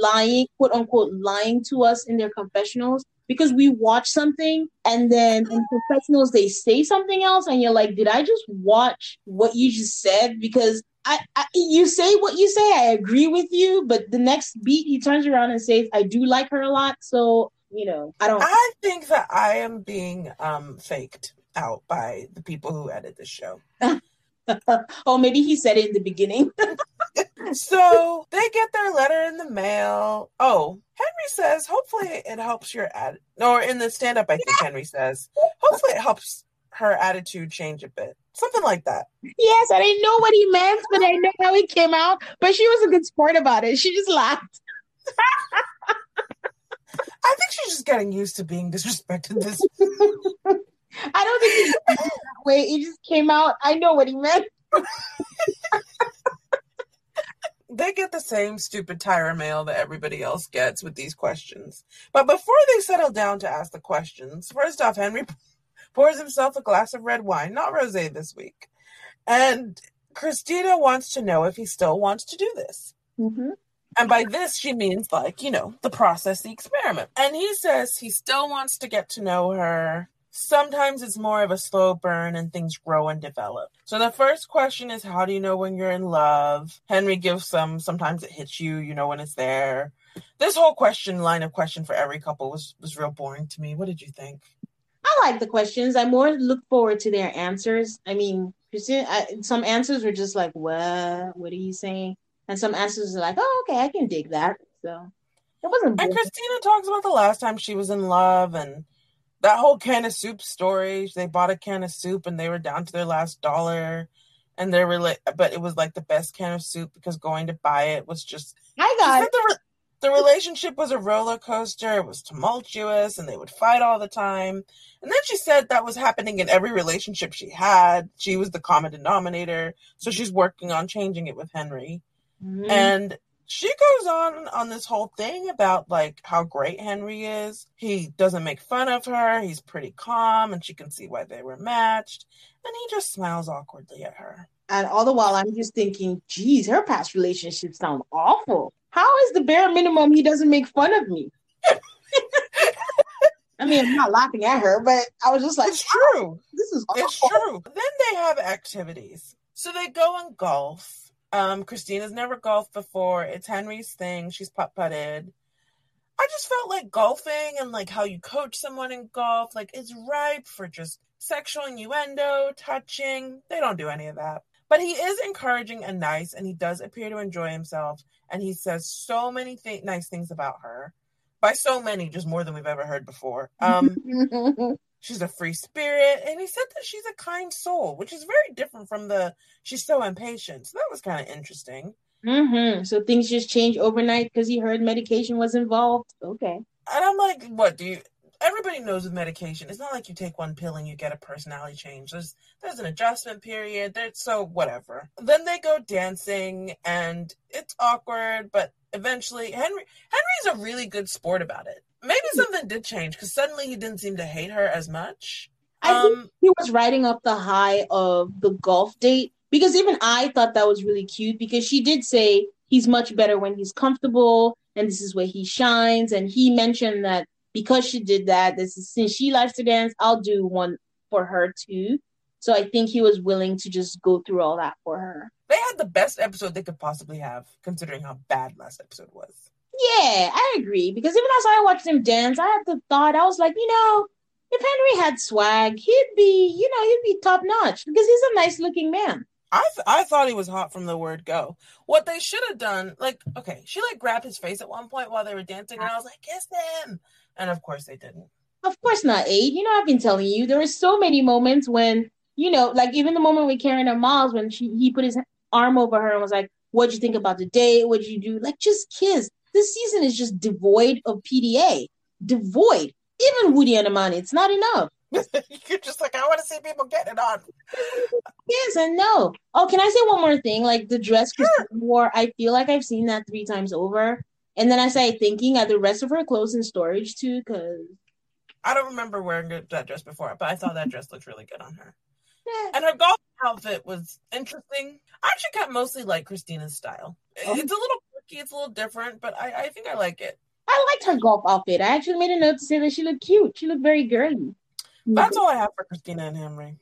lying, quote unquote, lying to us in their confessionals because we watch something and then in confessionals they say something else, and you're like, did I just watch what you just said? Because I, I you say what you say, I agree with you, but the next beat he turns around and says, I do like her a lot, so you know, I don't. I think that I am being um faked out by the people who edit the show. oh, maybe he said it in the beginning. So they get their letter in the mail. Oh, Henry says, hopefully it helps your ad. Or in the stand up, I think Henry says, hopefully it helps her attitude change a bit. Something like that. yes, I didn't know what he meant, but I know how he came out. But she was a good sport about it. She just laughed. I think she's just getting used to being disrespected this I don't think he it way. It just came out. I know what he meant. they get the same stupid Tyra mail that everybody else gets with these questions. But before they settle down to ask the questions, first off, Henry pours himself a glass of red wine, not rosé this week. And Christina wants to know if he still wants to do this. Mm-hmm. And by this, she means like, you know, the process, the experiment. And he says he still wants to get to know her. Sometimes it's more of a slow burn and things grow and develop. So the first question is, how do you know when you're in love? Henry gives some, sometimes it hits you, you know, when it's there. This whole question line of question for every couple was, was real boring to me. What did you think? I like the questions. I more look forward to their answers. I mean, some answers were just like, "What? What are you saying?" And some answers are like, "Oh, okay, I can dig that." So it wasn't. And. Christina talks about the last time she was in love and that whole can of soup story. They bought a can of soup and they were down to their last dollar. And they were like, but it was like the best can of soup because going to buy it was just. I got it. the, re- the relationship was a roller coaster. It was tumultuous and they would fight all the time. And then she said that was happening in every relationship she had. She was the common denominator. So she's working on changing it with Henry. Mhm. And she goes on on this whole thing about like how great Henry is. He doesn't make fun of her. He's pretty calm and she can see why they were matched. And he just smiles awkwardly at her. And all the while, I'm just thinking, geez, her past relationships sound awful. How is the bare minimum he doesn't make fun of me? I mean, I'm not laughing at her, but I was just like, It's true. this is awful. It's true. Then they have activities. So they go and golf. Um, Christina's never golfed before. It's Henry's thing. She's putt putted. I just felt like golfing and like how you coach someone in golf, like it's ripe for just sexual innuendo, touching. They don't do any of that. But he is encouraging and nice, and he does appear to enjoy himself. And he says so many th- nice things about her. By so many, just more than we've ever heard before. Um, she's a free spirit and he said that she's a kind soul which is very different from the she's so impatient so that was kind of interesting mm-hmm. So things just changed overnight because he heard medication was involved. Okay. and i'm like what do you everybody knows with medication it's not like you take one pill and you get a personality change there's there's an adjustment period there's so whatever then they go dancing and it's awkward but eventually henry henry's a really good sport about it maybe something did change because suddenly he didn't seem to hate her as much I think um he was riding up the high of the golf date because even I thought that was really cute because she did say he's much better when he's comfortable and this is where he shines. And he mentioned that because she did that, this is since she likes to dance, I'll do one for her too. So I think he was willing to just go through all that for her. They had the best episode they could possibly have, considering how bad last episode was. Yeah, I agree. Because even as I watched him dance, I had the thought, I was like, you know, if Henry had swag, he'd be, you know, he'd be top notch because he's a nice looking man. I th- I thought he was hot from the word go. What they should have done, like, okay, she like grabbed his face at one point while they were dancing, and I was like, kiss them. And of course they didn't. Of course not, Aid. You know, I've been telling you, there were so many moments when, you know, like even the moment with Karen and Miles when she he put his arm over her and was like, What'd you think about the date? What'd you do? Like, just kiss. This season is just devoid of PDA. Devoid. Even Woody and Amani, it's not enough. You're just like, I want to see people get it on. Yes and no. Oh, can I say one more thing? Like the dress Christine wore, I feel like I've seen that three times over. And then I started thinking, are the rest of her clothes in storage too? Because I don't remember wearing that dress before, but I thought that dress looked really good on her. eh, And her golf outfit was interesting. I actually kind of mostly like Christina's style. Oh. It's a little it's a little different, but I, I think I like it. I liked her golf outfit. I actually made a note to say that she looked cute. She looked very girly. That's all I have for Christina and Henry.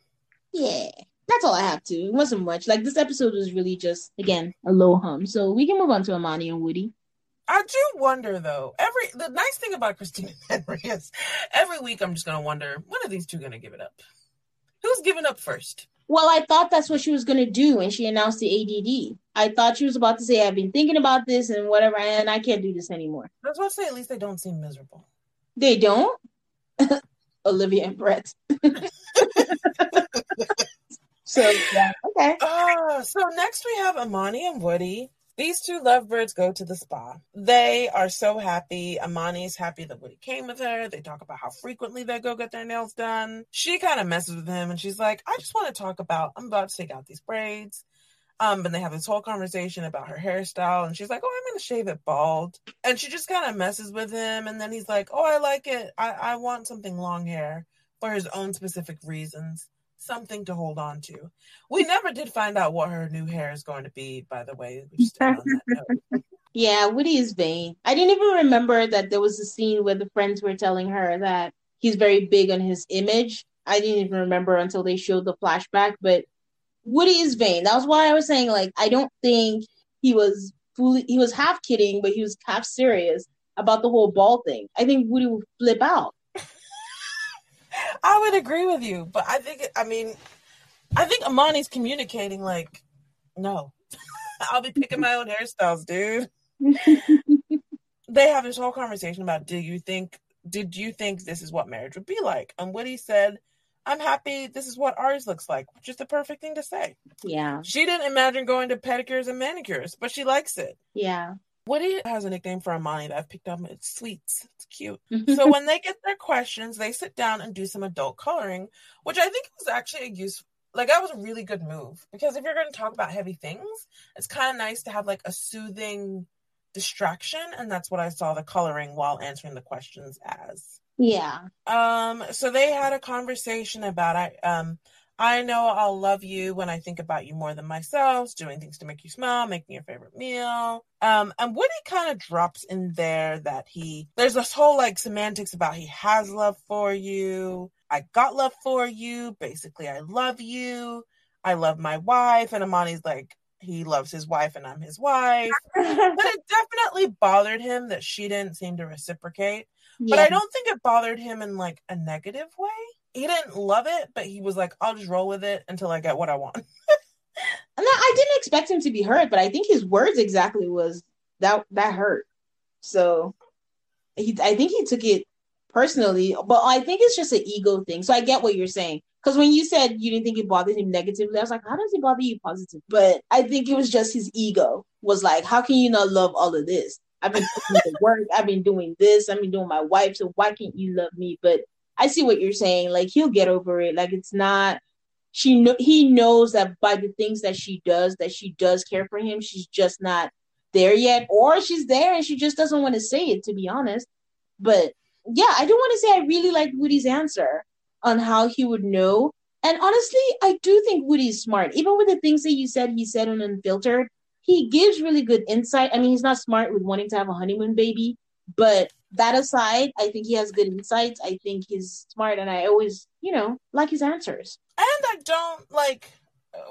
Yeah, that's all I have to. It wasn't much. Like this episode was really just again a low hum. So we can move on to Amani and Woody. I do wonder though. Every the nice thing about Christina and Henry is every week I'm just gonna wonder when are these two gonna give it up? Who's giving up first? Well, I thought that's what she was gonna do when she announced the ADD. I thought she was about to say, "I've been thinking about this and whatever, and I can't do this anymore." I was about to say at least they don't seem miserable. They don't. Olivia and Brett. so yeah, okay. Ah, so next we have Amani and Woody. These two lovebirds go to the spa. They are so happy. Amani's happy that Woody came with her. They talk about how frequently they go get their nails done. She kind of messes with him and she's like, I just want to talk about, I'm about to take out these braids. Um, and they have this whole conversation about her hairstyle, and she's like, "Oh, I'm gonna shave it bald," and she just kind of messes with him. And then he's like, "Oh, I like it. I I want something long hair for his own specific reasons, something to hold on to." We never did find out what her new hair is going to be, by the way. We just on that note. Yeah, Woody is vain. I didn't even remember that there was a scene where the friends were telling her that he's very big on his image. I didn't even remember until they showed the flashback, but Woody is vain. That was why I was saying, like, I don't think he was fully, he was half kidding, but he was half serious about the whole ball thing. I think Woody would flip out. I would agree with you, but I think, I mean, I think Amani's communicating like, no, I'll be picking my own hairstyles, dude. they have this whole conversation about do you think did you think this is what marriage would be like? And woody said i'm happy this is what ours looks like which is the perfect thing to say. Yeah, she didn't imagine going to pedicures and manicures but she likes it. Yeah. Woody has a nickname for amani that i've picked up it's sweets. It's cute. So when they get their questions they sit down and do some adult coloring which i think was actually a use like that was a really good move because if you're going to talk about heavy things it's kind of nice to have like a soothing distraction and that's what i saw the coloring while answering the questions as. Yeah. um so they had a conversation about i um i know i'll love you when i think about you more than myself doing things to make you smile making your favorite meal. Um and woody kind of drops in there that he there's this whole like semantics about he has love for you. I got love for you. Basically i love you. I love my wife. And amani's like he loves his wife and i'm his wife. But it definitely bothered him that she didn't seem to reciprocate. But I don't think it bothered him in like a negative way. He didn't love it, but he was like, I'll just roll with it until I get what I want. No, I didn't expect him to be hurt, but I think his words exactly was that that hurt. So he, I think he took it personally, but I think it's just an ego thing. So I get what you're saying. Because when you said you didn't think it bothered him negatively, I was like, how does it bother you positive? But I think it was just his ego was like, how can you not love all of this? I've been in the work, I've been doing this, I've been doing my wife, so why can't you love me? But I see what you're saying. Like he'll get over it. Like it's not she know he knows that by the things that she does that she does care for him she's just not there yet or she's there and she just doesn't want to say it to be honest but yeah i do want to say i really like woody's answer on how he would know And honestly, I do think Woody's smart. Even with the things that you said he said on Unfiltered, he gives really good insight. I mean, he's not smart with wanting to have a honeymoon baby, but that aside, I think he has good insights. I think he's smart, and I always, you know, like his answers. And I don't like.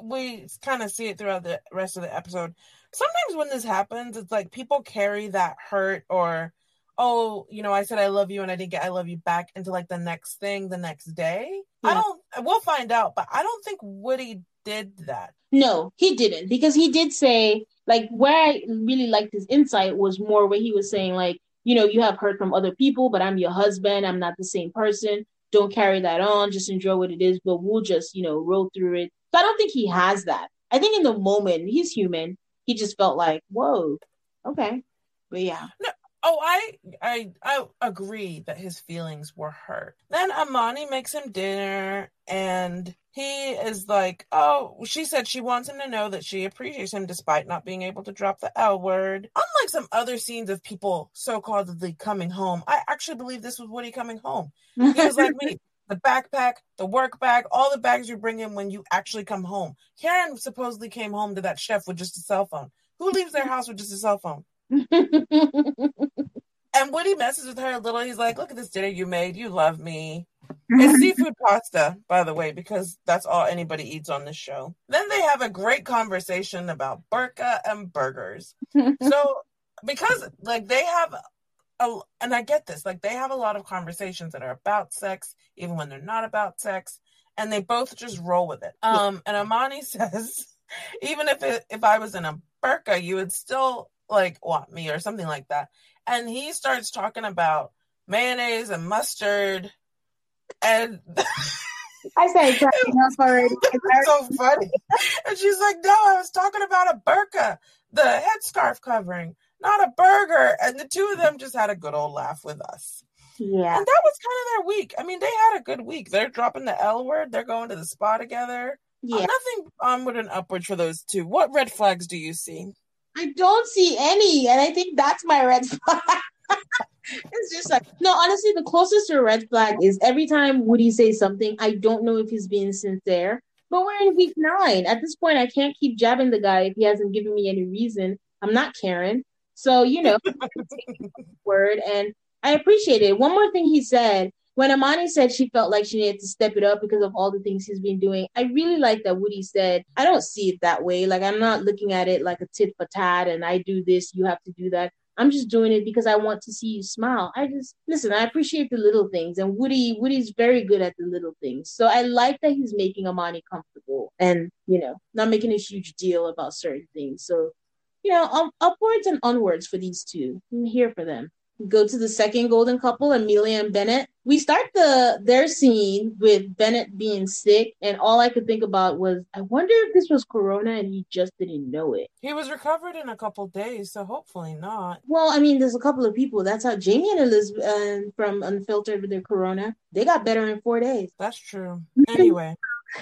We kind of see it throughout the rest of the episode. Sometimes when this happens, it's like people carry that hurt or, oh, you know, I said I love you and I didn't get I love you back into like the next thing the next day. I don't. We'll find out, but I don't think Woody did that. No, he didn't because he did say like where I really liked his insight was more where he was saying like you know you have heard from other people, but I'm your husband. I'm not the same person. Don't carry that on. Just enjoy what it is. But we'll just you know roll through it. So I don't think he has that. I think in the moment he's human. He just felt like whoa, okay, but yeah, Oh, I I I agree that his feelings were hurt. Then Amani makes him dinner and he is like, "Oh, she said she wants him to know that she appreciates him despite not being able to drop the L word." Unlike some other scenes of people so-calledly coming home, I actually believe this was Woody coming home. He was like me. The backpack, the work bag, all the bags you bring in when you actually come home. Karen supposedly came home to that chef with just a cell phone. Who leaves their house with just a cell phone? And Woody messes with her a little. He's like, "Look at this dinner you made. You love me." It's seafood pasta, by the way, because that's all anybody eats on this show. Then they have a great conversation about burka and burgers. So, because like they have a, and I get this, like they have a lot of conversations that are about sex, even when they're not about sex, and they both just roll with it. Um, and Amani says, even if it, if I was in a burka, you would still like want me or something like that. And he starts talking about mayonnaise and mustard, and I started cracking up already. it's so funny. And she's like, "No, I was talking about a burqa, the headscarf covering, not a burger." And the two of them just had a good old laugh with us. Yeah, And that was kind of their week. I mean, they had a good week. They're dropping the L word. They're going to the spa together. yeah. Nothing um, onward and upward for those two. What red flags do you see? I don't see any, and I think that's my red flag. it's just like no, honestly, the closest to a red flag is every time Woody says something, I don't know if he's being sincere. But we're in week nine. At this point, I can't keep jabbing the guy if he hasn't given me any reason. I'm not Karen. So, you know, word and I appreciate it. One more thing he said when Amani said she felt like she needed to step it up because of all the things he's been doing, I really like that Woody said, I don't see it that way. Like, I'm not looking at it like a tit for tat and I do this, you have to do that. I'm just doing it because I want to see you smile. I just listen, I appreciate the little things and Woody Woody's very good at the little things. So I like that he's making Amani comfortable and, you know, not making a huge deal about certain things. So, you know, upwards and onwards for these two. I'm here for them go to the second golden couple, Amelia and Bennett. We start the their scene with Bennett being sick, and all I could think about was, I wonder if this was Corona and he just didn't know it. He was recovered in a couple days, so hopefully not. Well, I mean, there's a couple of people. That's how Jamie and Elizabeth uh, from Unfiltered with their Corona, they got better in four days. That's true. Anyway,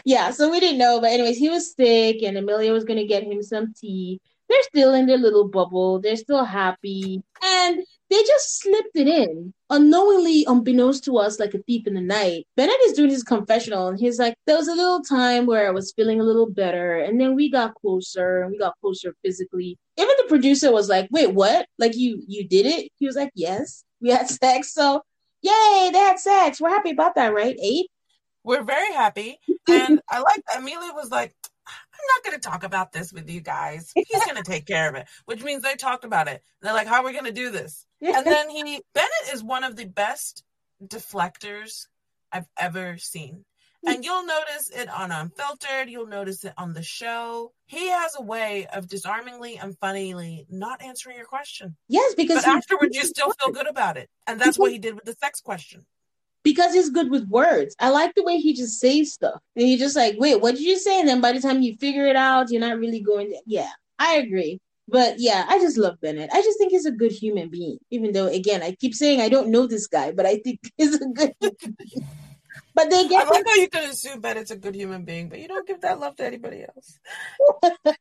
Yeah, so we didn't know, but anyways, he was sick, and Amelia was gonna get him some tea. They're still in their little bubble. They're still happy, and they just slipped it in unknowingly, unbeknownst to us, like a thief in the night. Bennett is doing his confessional, and he's like, "There was a little time where I was feeling a little better, and then we got closer, and we got closer physically." Even the producer was like, "Wait, what? Like you you did it?" He was like, "Yes, we had sex." So, yay, they had sex. We're happy about that, right? Aid. we're very happy. And I like that Amelia was like, not going to talk about this with you guys. He's going to take care of it, which means they talked about it. They're like, how are we going to do this? And then he, Bennett is one of the best deflectors I've ever seen. And you'll notice it on Unfiltered. You'll notice it on the show. He has a way of disarmingly and funnily not answering your question. Yes, because But afterwards, you still feel good about it. And that's what he did with the sex question. Because he's good with words. I like the way he just says stuff. And you're just like, wait, what did you say? And then by the time you figure it out, you're not really going to yeah, I agree. But yeah, I just love Bennett. I just think he's a good human being. Even though again, I keep saying I don't know this guy, but I think he's a good human being. But they get. I like how you can assume Bennett's a good human being, but you don't give that love to anybody else.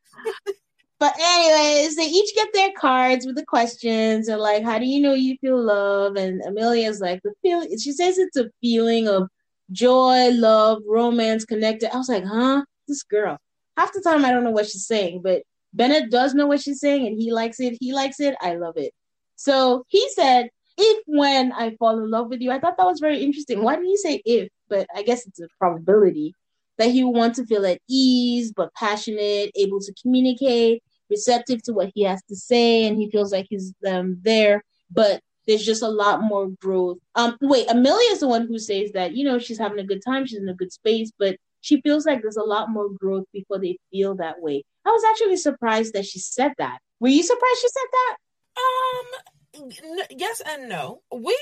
But anyways, they each get their cards with the questions and like, how do you know you feel love? And Amelia's like the feeling. She says it's a feeling of joy, love, romance, connected. I was like, huh? This girl. Half the time I don't know what she's saying, but Bennett does know what she's saying and he likes it. He likes it. I love it. So he said, if when I fall in love with you, I thought that was very interesting. Why did he say if? But I guess it's a probability that he would want to feel at ease, but passionate, able to communicate, receptive to what he has to say, and he feels like he's um, there. But there's just a lot more growth. Um, wait, Amelia is the one who says that you know she's having a good time, she's in a good space, but she feels like there's a lot more growth before they feel that way. I was actually surprised that she said that. Were you surprised she said that? Um, n- yes and no. We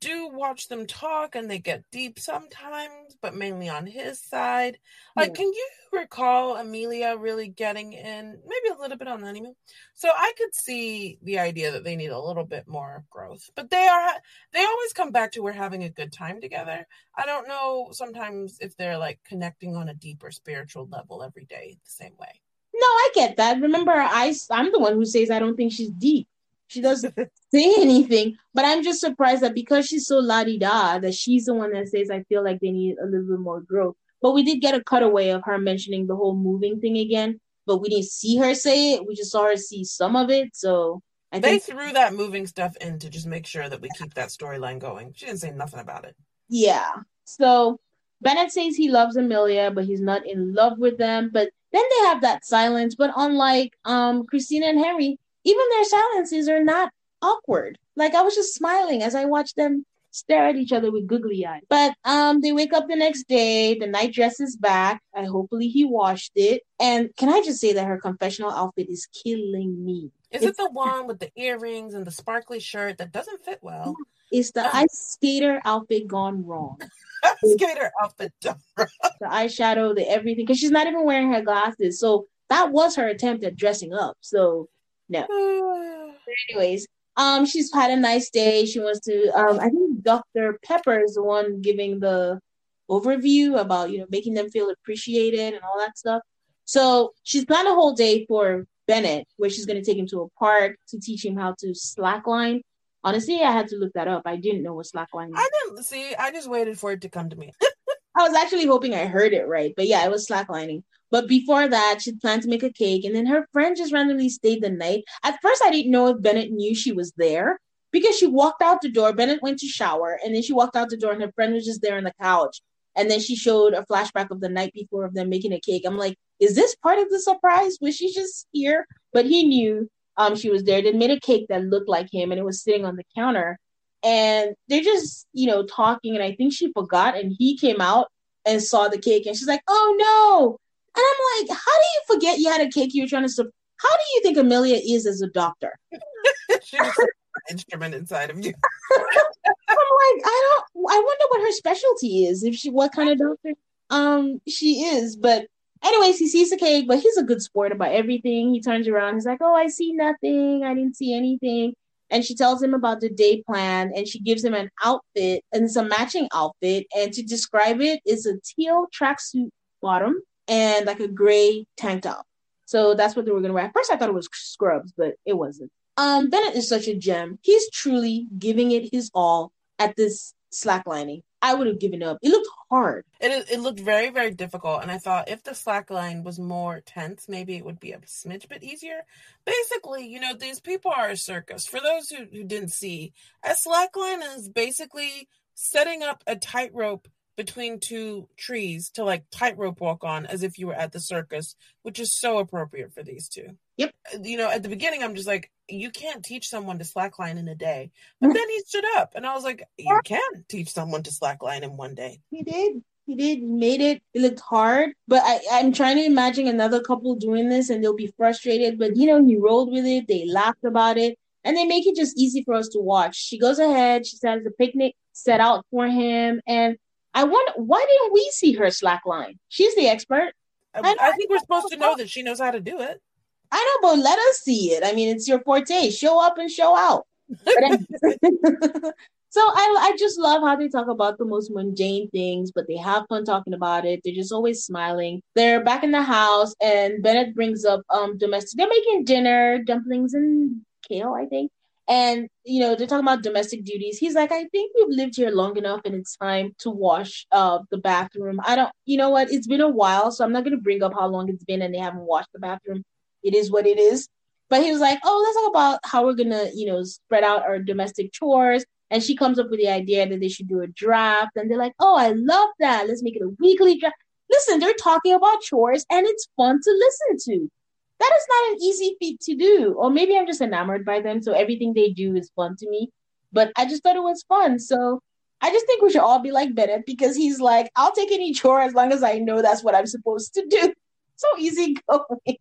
do watch them talk and they get deep sometimes, but mainly on his side. Like, yeah. can you recall Amelia really getting in maybe a little bit on the honeymoon? So I could see the idea that they need a little bit more growth, but they are, they always come back to we're having a good time together. I don't know sometimes if they're like connecting on a deeper spiritual level every day the same way. No, I get that. Remember, I, I'm the one who says I don't think she's deep. She doesn't say anything, but I'm just surprised that because she's so la di da, that she's the one that says, I feel like they need a little bit more growth. But we did get a cutaway of her mentioning the whole moving thing again, but we didn't see her say it. We just saw her see some of it. So I they think... threw that moving stuff in to just make sure that we keep that storyline going. She didn't say nothing about it. Yeah. So Bennett says he loves Amelia, but he's not in love with them. But then they have that silence. But unlike um Christina and Henry, even their silences are not awkward. Like I was just smiling as I watched them stare at each other with googly eyes. But um, they wake up the next day. The night dress is back. I hopefully he washed it. And can I just say that her confessional outfit is killing me? Is it's, it the one with the earrings and the sparkly shirt that doesn't fit well? It's the ice skater outfit gone wrong. skater outfit done wrong. The eyeshadow, the everything, because she's not even wearing her glasses. So that was her attempt at dressing up. So no. anyways, um, she's had a nice day. She wants to. Um, I think Dr. Pepper is the one giving the overview about you know making them feel appreciated and all that stuff. So she's planned a whole day for Bennett, where she's going to take him to a park to teach him how to slackline. Honestly, I had to look that up. I didn't know what slackline. I didn't see. I just waited for it to come to me. I was actually hoping I heard it right, but yeah, it was slacklining. But before that, she planned to make a cake, and then her friend just randomly stayed the night. At first, I didn't know if Bennett knew she was there because she walked out the door. Bennett went to shower, and then she walked out the door, and her friend was just there on the couch. And then she showed a flashback of the night before of them making a cake. I'm like, is this part of the surprise? Was she just here? But he knew um, she was there. They made a cake that looked like him, and it was sitting on the counter. And they're just, you know, talking. And I think she forgot, and he came out and saw the cake, and she's like, "Oh no!" And I'm like, how do you forget you had a cake you were trying to? Su- how do you think Amelia is as a doctor? She's an instrument inside of you. I'm like, I don't. I wonder what her specialty is. If she, what kind of doctor, um, she is. But anyways, he sees the cake, but he's a good sport about everything. He turns around. He's like, "Oh, I see nothing. I didn't see anything." And she tells him about the day plan, and she gives him an outfit, and it's a matching outfit. And to describe it, is a teal tracksuit bottom and like a gray tank top. So that's what they were gonna wear. At first, I thought it was scrubs, but it wasn't. Um, Bennett is such a gem. He's truly giving it his all at this slacklining. I would have given up. It looked hard. It it looked very very difficult, and I thought if the slackline was more tense, maybe it would be a smidge bit easier. Basically, you know, these people are a circus. For those who, who didn't see, a slackline is basically setting up a tightrope between two trees to like tightrope walk on as if you were at the circus, which is so appropriate for these two. Yep. You know, at the beginning, I'm just like, you can't teach someone to slackline in a day. But then he stood up and I was like, you can teach someone to slackline in one day. He did. He did. He made it. It looked hard. But I, I'm trying to imagine another couple doing this and they'll be frustrated. But, you know, he rolled with it. They laughed about it. And they make it just easy for us to watch. She goes ahead. She says a picnic set out for him. And I wonder why didn't we see her slackline? She's the expert. Um, I, I think we're supposed to know that she knows how to do it. I know, but let us see it. I mean, it's your forte. Show up and show out. so I, I just love how they talk about the most mundane things, but they have fun talking about it. They're just always smiling. They're back in the house, and Bennett brings up um domestic. They're making dinner, dumplings and kale, I think. And you know, they're talking about domestic duties. He's like, I think we've lived here long enough and it's time to wash uh the bathroom. I don't you know what? It's been a while, so I'm not gonna bring up how long it's been and they haven't washed the bathroom. It is what it is. But he was like, Oh, let's talk about how we're gonna, you know, spread out our domestic chores. And she comes up with the idea that they should do a draft. And they're like, Oh, I love that. Let's make it a weekly draft. Listen, they're talking about chores and it's fun to listen to that is not an easy feat to do. Or maybe I'm just enamored by them, so everything they do is fun to me. But I just thought it was fun. So I just think we should all be like Bennett because he's like, I'll take any chore as long as I know that's what I'm supposed to do. So easy going.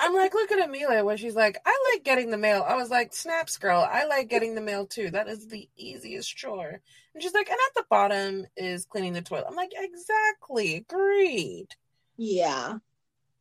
I'm like, look at Amelia when she's like, I like getting the mail. I was like, snaps, girl. I like getting the mail too. That is the easiest chore. And she's like, and at the bottom is cleaning the toilet. I'm like, exactly. Agreed. Yeah.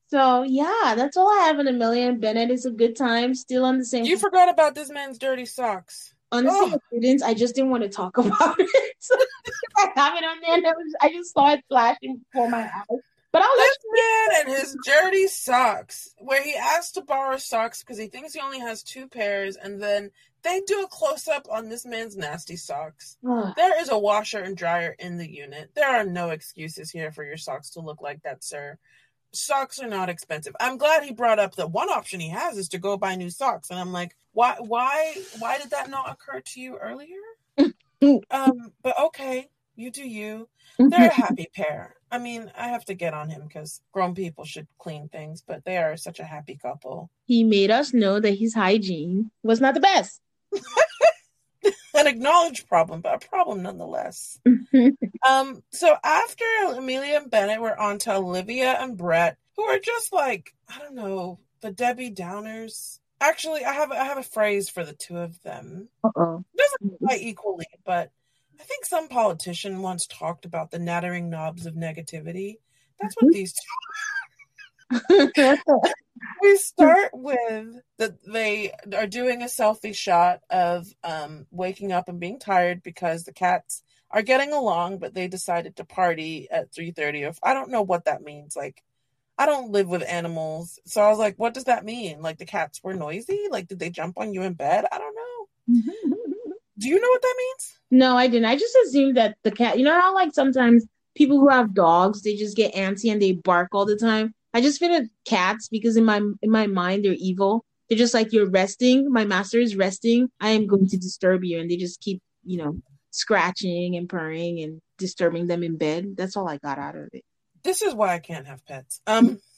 So yeah, that's all I have in Amelia and Bennett is a good time. Still on the same. You forgot about this man's dirty socks. Honestly, oh. students, I just didn't want to talk about it. I have it on there. I just saw it flashing before my eyes. But I'll this man and his dirty socks, where he asked to borrow socks because he thinks he only has two pairs, and then they do a close up on this man's nasty socks. there is a washer and dryer in the unit. There are no excuses here for your socks to look like that, sir socks are not expensive. I'm glad he brought up that one option he has is to go buy new socks. And I'm like, why why why did that not occur to you earlier? um, but okay, you do you. They're a happy pair. I mean, I have to get on him because grown people should clean things, but they are such a happy couple. He made us know that his hygiene was not the best. an acknowledged problem, but a problem nonetheless. um, so after Amelia and Bennett, we're on to Olivia and Brett, who are just like, I don't know, the Debbie Downers. Actually, I have I have a phrase for the two of them. Uh-oh. Doesn't quite equally, but I think some politician once talked about the nattering knobs of negativity. That's what these two we start with that they are doing a selfie shot of um, waking up and being tired because the cats are getting along, but they decided to party at 3:30. Or I don't know what that means. Like, I don't live with animals, so I was like, "What does that mean? Like the cats were noisy? Like did they jump on you in bed? I don't know." Do you know what that means? No, I didn't. I just assumed that the cat. You know how like sometimes people who have dogs they just get antsy and they bark all the time. I just feel cats because in my in my mind they're evil. They're just like you're resting. My master is resting. I am going to disturb you, and they just keep you know scratching and purring and disturbing them in bed. That's all I got out of it. This is why I can't have pets. Um.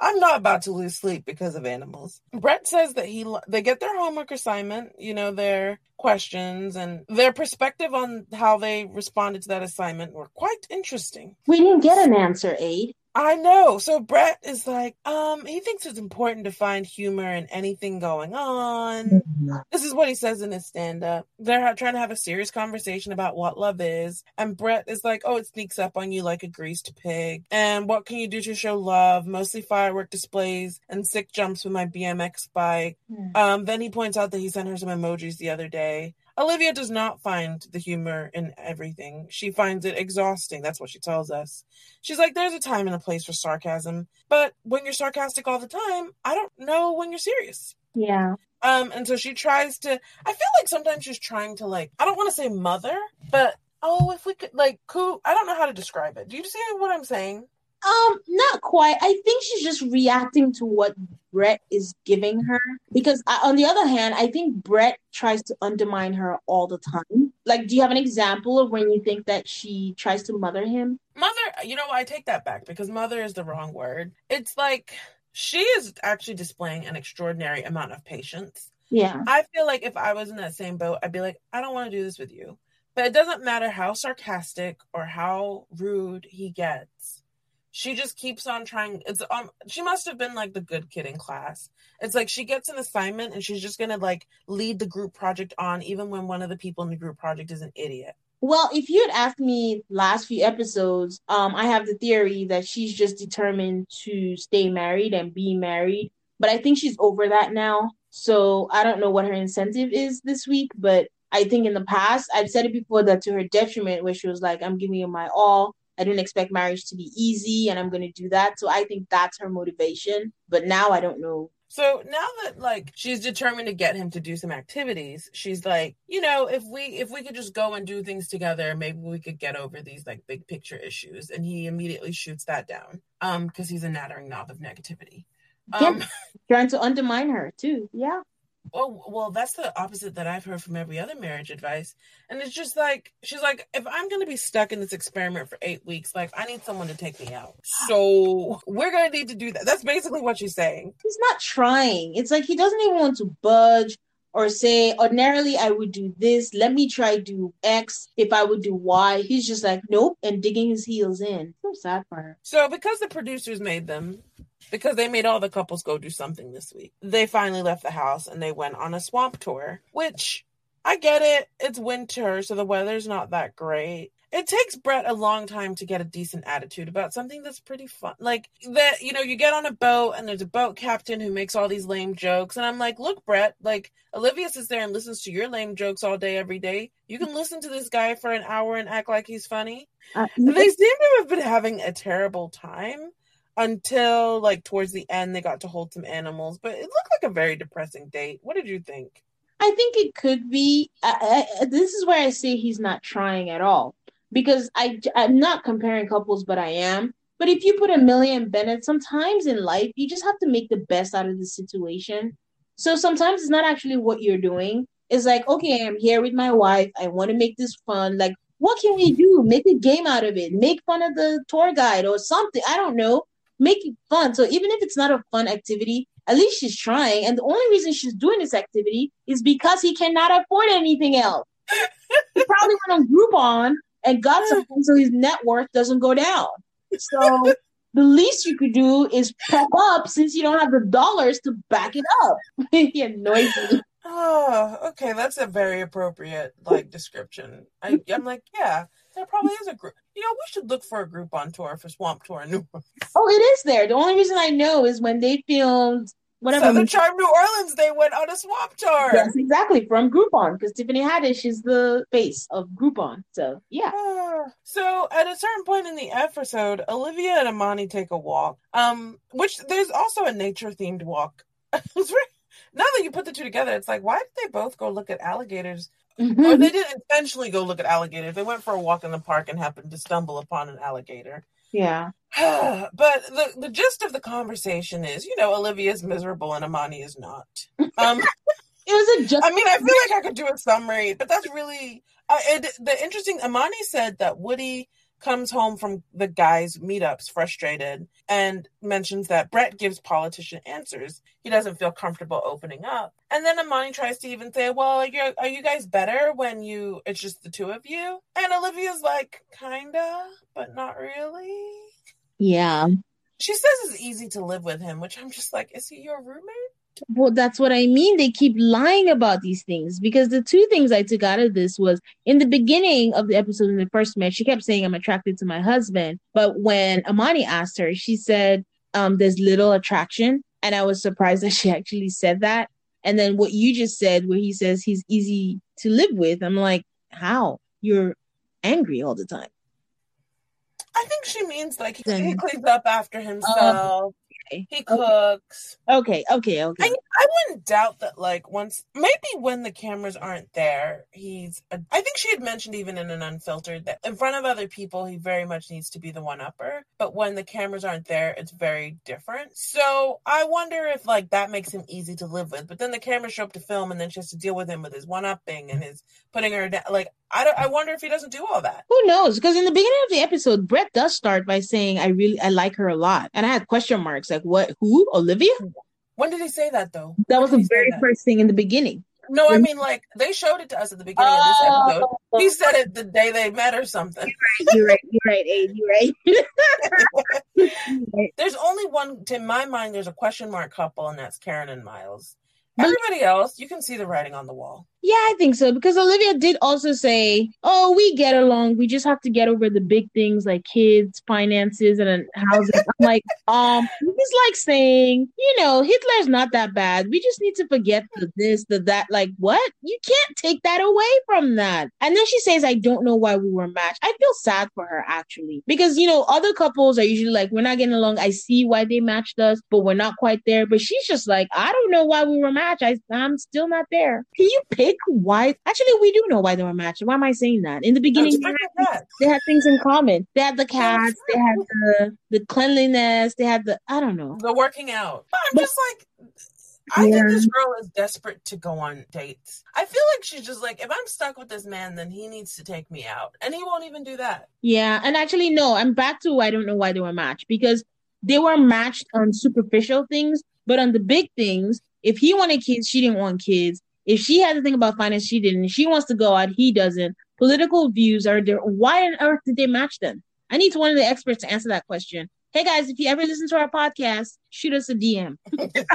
I'm not about to lose sleep because of animals. Brett says that he they get their homework assignment, you know, their questions and their perspective on how they responded to that assignment were quite interesting. We didn't get an answer, Aid. I know. So Brett is like, um, he thinks it's important to find humor in anything going on. Mm-hmm. This is what he says in his stand up. They're trying to have a serious conversation about what love is. And Brett is like, oh, it sneaks up on you like a greased pig. And what can you do to show love? Mostly firework displays and sick jumps with my BMX bike. Mm. Um, then he points out that he sent her some emojis the other day. Olivia does not find the humor in everything. She finds it exhausting. That's what she tells us. She's like, there's a time and a place for sarcasm, but when you're sarcastic all the time, I don't know when you're serious. Yeah. Um, and so she tries to, I feel like sometimes she's trying to like, I don't want to say mother, but oh, if we could like, who, I don't know how to describe it. Do you see what I'm saying? Um, not quite. I think she's just reacting to what Brett is giving her. Because uh, on the other hand, I think Brett tries to undermine her all the time. Like, do you have an example of when you think that she tries to mother him? Mother, you know, I take that back because mother is the wrong word. It's like she is actually displaying an extraordinary amount of patience. Yeah. I feel like if I was in that same boat, I'd be like, I don't want to do this with you. But it doesn't matter how sarcastic or how rude he gets she just keeps on trying it's um she must have been like the good kid in class. It's like she gets an assignment and she's just gonna like lead the group project on even when one of the people in the group project is an idiot. Well if you had asked me last few episodes um i have the theory that she's just determined to stay married and be married but i think she's over that now. So i don't know what her incentive is this week but i think in the past i've said it before that to her detriment where she was like i'm giving you my all I didn't expect marriage to be easy and I'm going to do that. So I think that's her motivation. But now I don't know. So now that like she's determined to get him to do some activities, she's like, you know, if we if we could just go and do things together, maybe we could get over these like big picture issues. And he immediately shoots that down. Um, because he's a nattering knob of negativity. Um Yeah. Trying to undermine her too. Yeah. Oh, well, that's the opposite that I've heard from every other marriage advice. And it's just like, she's like, if I'm going to be stuck in this experiment for eight weeks, like, I need someone to take me out. So we're going to need to do that. That's basically what she's saying. He's not trying. It's like he doesn't even want to budge or say, ordinarily I would do this. Let me try do X if I would do Y. He's just like, nope, and digging his heels in. So sad for her. So because the producers made them, because they made all the couples go do something this week, they finally left the house and they went on a swamp tour, which I get it. It's winter, so the weather's not that great. It takes Brett a long time to get a decent attitude about something that's pretty fun. Like that, you know, you get on a boat and there's a boat captain who makes all these lame jokes. And I'm like, look, Brett, like Olivia sits there and listens to your lame jokes all day, every day. You can listen to this guy for an hour and act like he's funny. Uh, They seem to have been having a terrible time until like towards the end they got to hold some animals, but it looked like a very depressing date. What did you think? I think it could be. I, I, this is where I say he's not trying at all because I I'm not comparing couples, but I am. But if you put Amelia and Bennett, sometimes in life you just have to make the best out of the situation. So sometimes it's not actually what you're doing. It's like, okay, I'm here with my wife. I want to make this fun. Like, what can we do? Make a game out of it. Make fun of the tour guide or something. I don't know. Make it fun. So even if it's not a fun activity, at least she's trying. And the only reason she's doing this activity is because he cannot afford anything else. he probably went on Groupon and got something so his net worth doesn't go down. So the least you could do is pep up since you don't have the dollars to back it up. he annoys me. Oh, okay, that's a very appropriate like description. I, I'm like, yeah, there probably is a group. You know, we should look for a Groupon tour for Swamp Tour in New Orleans. Oh, it is there. The only reason I know is when they filmed whatever. Southern Charm New Orleans, they went on a Swamp Tour. Yes, exactly from Groupon because Tiffany Haddish is the face of Groupon. So yeah, Ah. So at a certain point in the episode, Olivia and Amani take a walk. Um, which there's also a nature themed walk. Now that you put the two together, it's like, why did they both go look at alligators? Or they didn't intentionally go look at alligators. They went for a walk in the park and happened to stumble upon an alligator. yeah. but the the gist of the conversation is, you know, Olivia's miserable and Amani is not. Um, It was a just. I mean, I feel like I could do a summary, but that's really uh, it, the interesting. Amani said that Woody comes home from the guys' meetups frustrated and mentions that Brett gives politician answers. He doesn't feel comfortable opening up. And then Amani tries to even say, "Well, are you, are you guys better when you it's just the two of you?" And Olivia's like, "Kinda, but not really." yeah. She says it's easy to live with him, which I'm just like, "Is he your roommate?" Well, that's what I mean. They keep lying about these things because the two things I took out of this was in the beginning of the episode when they first met, she kept saying, I'm attracted to my husband. But when Amani asked her, she said, um, there's little attraction. And I was surprised that she actually said that. And then what you just said, where he says he's easy to live with, I'm like, how? You're angry all the time. I think she means like he, he cleans up after himself. Okay. He cooks. Okay, okay, okay. I, I wouldn't doubt that, like, once, maybe when the cameras aren't there, he's, a, I think she had mentioned even in an unfiltered that in front of other people, he very much needs to be the one upper. But when the cameras aren't there, it's very different. So I wonder if, like, that makes him easy to live with. But then the cameras show up to film and then she has to deal with him with his one upping and his putting her down. Like, I, don't, I wonder if he doesn't do all that. Who knows? Because in the beginning of the episode, Brett does start by saying, "I really, I like her a lot," and I had question marks like, "What? Who? Olivia?" When did he say that, though? That When was the very first thing in the beginning. No, I mean, like, they showed it to us at the beginning of this oh. episode. Oh. He said it the day they met or something. You're right. You're right. Abe, You're right. There's only one, to my mind, there's a question mark couple, and that's Karen and Miles. Everybody else, you can see the writing on the wall. Yeah, I think so because Olivia did also say, "Oh, we get along. We just have to get over the big things like kids, finances, and housing." I'm like, um, it's like saying, you know, Hitler's not that bad. We just need to forget the this, the that. Like, what? You can't take that away from that. And then she says, "I don't know why we were matched." I feel sad for her actually because you know other couples are usually like, "We're not getting along. I see why they matched us, but we're not quite there." But she's just like, "I don't know why we were matched. I, I'm still not there." Can you pick? Why. Actually, we do know why they were matched. Why am I saying that? In the beginning, they had, they had, things in common. They had the cats. They had the the cleanliness. They had the I don't know the working out. But I'm but, just like. I yeah. think this girl is desperate to go on dates. I feel like she's just like, if I'm stuck with this man, then he needs to take me out. And he won't even do that. Yeah. And actually, no, I'm back to I don't know why they were matched because they were matched on superficial things, but on the big things, if he wanted kids, she didn't want kids. If she had to think about finance, she didn't. She wants to go out, he doesn't. Political views are there. Why on earth did they match them? I need one of the experts to answer that question. Hey guys, if you ever listen to our podcast, shoot us a DM.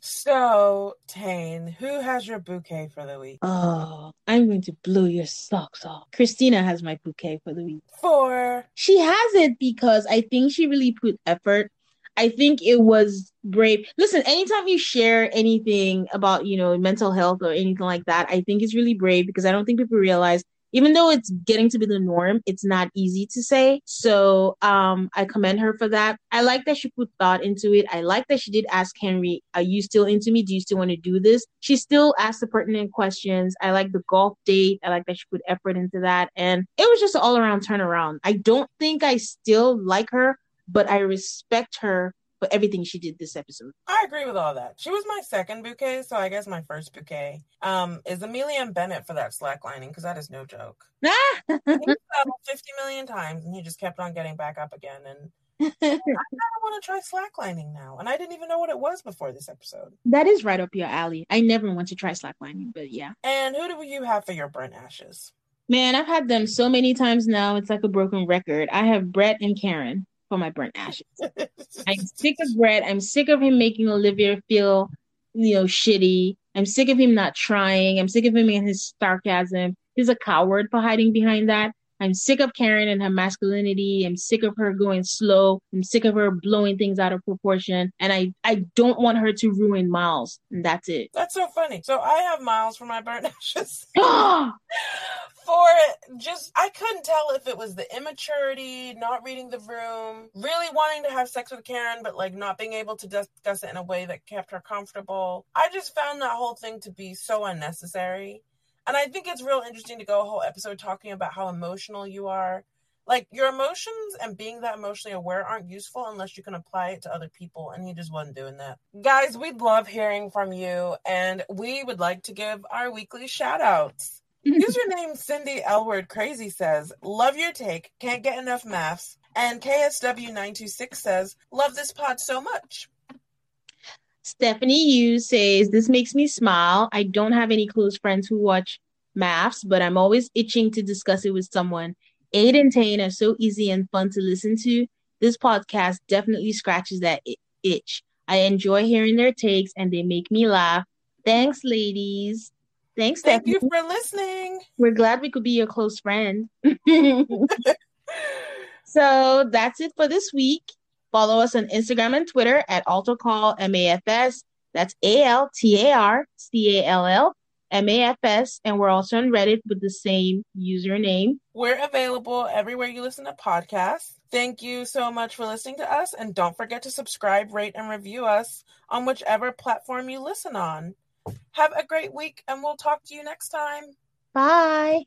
so, Tane, who has your bouquet for the week? Oh, I'm going to blow your socks off. Christina has my bouquet for the week. For she has it because I think she really put effort I think it was brave. Listen, anytime you share anything about, you know, mental health or anything like that, I think it's really brave because I don't think people realize even though it's getting to be the norm, it's not easy to say. So um, I commend her for that. I like that she put thought into it. I like that she did ask Henry, Are you still into me? Do you still want to do this? She still asked the pertinent questions. I like the golf date. I like that she put effort into that. And it was just all around turnaround. I don't think I still like her, but I respect her for everything she did this episode. I agree with all that. She was my second bouquet, so I guess my first bouquet um, is Amelia and Bennett for that slacklining because that is no joke. he 50 million times and he just kept on getting back up again. And I kind of want to try slacklining now. And I didn't even know what it was before this episode. That is right up your alley. I never want to try slacklining, but yeah. And who do you have for your burnt ashes? Man, I've had them so many times now. It's like a broken record. I have Brett and Karen for my burnt ashes. I'm sick of Brett. I'm sick of him making Olivia feel, you know, shitty. I'm sick of him not trying. I'm sick of him and his sarcasm. He's a coward for hiding behind that. I'm sick of Karen and her masculinity. I'm sick of her going slow. I'm sick of her blowing things out of proportion. And I, I don't want her to ruin Miles. And that's it. That's so funny. So I have Miles for my burnt ashes. for just I couldn't tell if it was the immaturity, not reading the room, really wanting to have sex with Karen, but like not being able to discuss it in a way that kept her comfortable. I just found that whole thing to be so unnecessary. And I think it's real interesting to go a whole episode talking about how emotional you are. Like your emotions and being that emotionally aware aren't useful unless you can apply it to other people. And he just wasn't doing that. Guys, we'd love hearing from you. And we would like to give our weekly shout outs. Username Cindy Elward Crazy says, Love your take. Can't get enough MAFS. And KSW926 says, Love this pod so much. Stephanie Yu says, This makes me smile. I don't have any close friends who watch MAFS, but I'm always itching to discuss it with someone. Aid and Tane are so easy and fun to listen to. This podcast definitely scratches that itch. I enjoy hearing their takes and they make me laugh. Thanks, ladies. Thanks, Thank Stephanie. you for listening. We're glad we could be your close friend. so that's it for this week. Follow us on Instagram and Twitter at AltarCall MAFS. That's A L T A R C A L L M A F S. And we're also on Reddit with the same username. We're available everywhere you listen to podcasts. Thank you so much for listening to us. And don't forget to subscribe, rate, and review us on whichever platform you listen on. Have a great week, and we'll talk to you next time. Bye.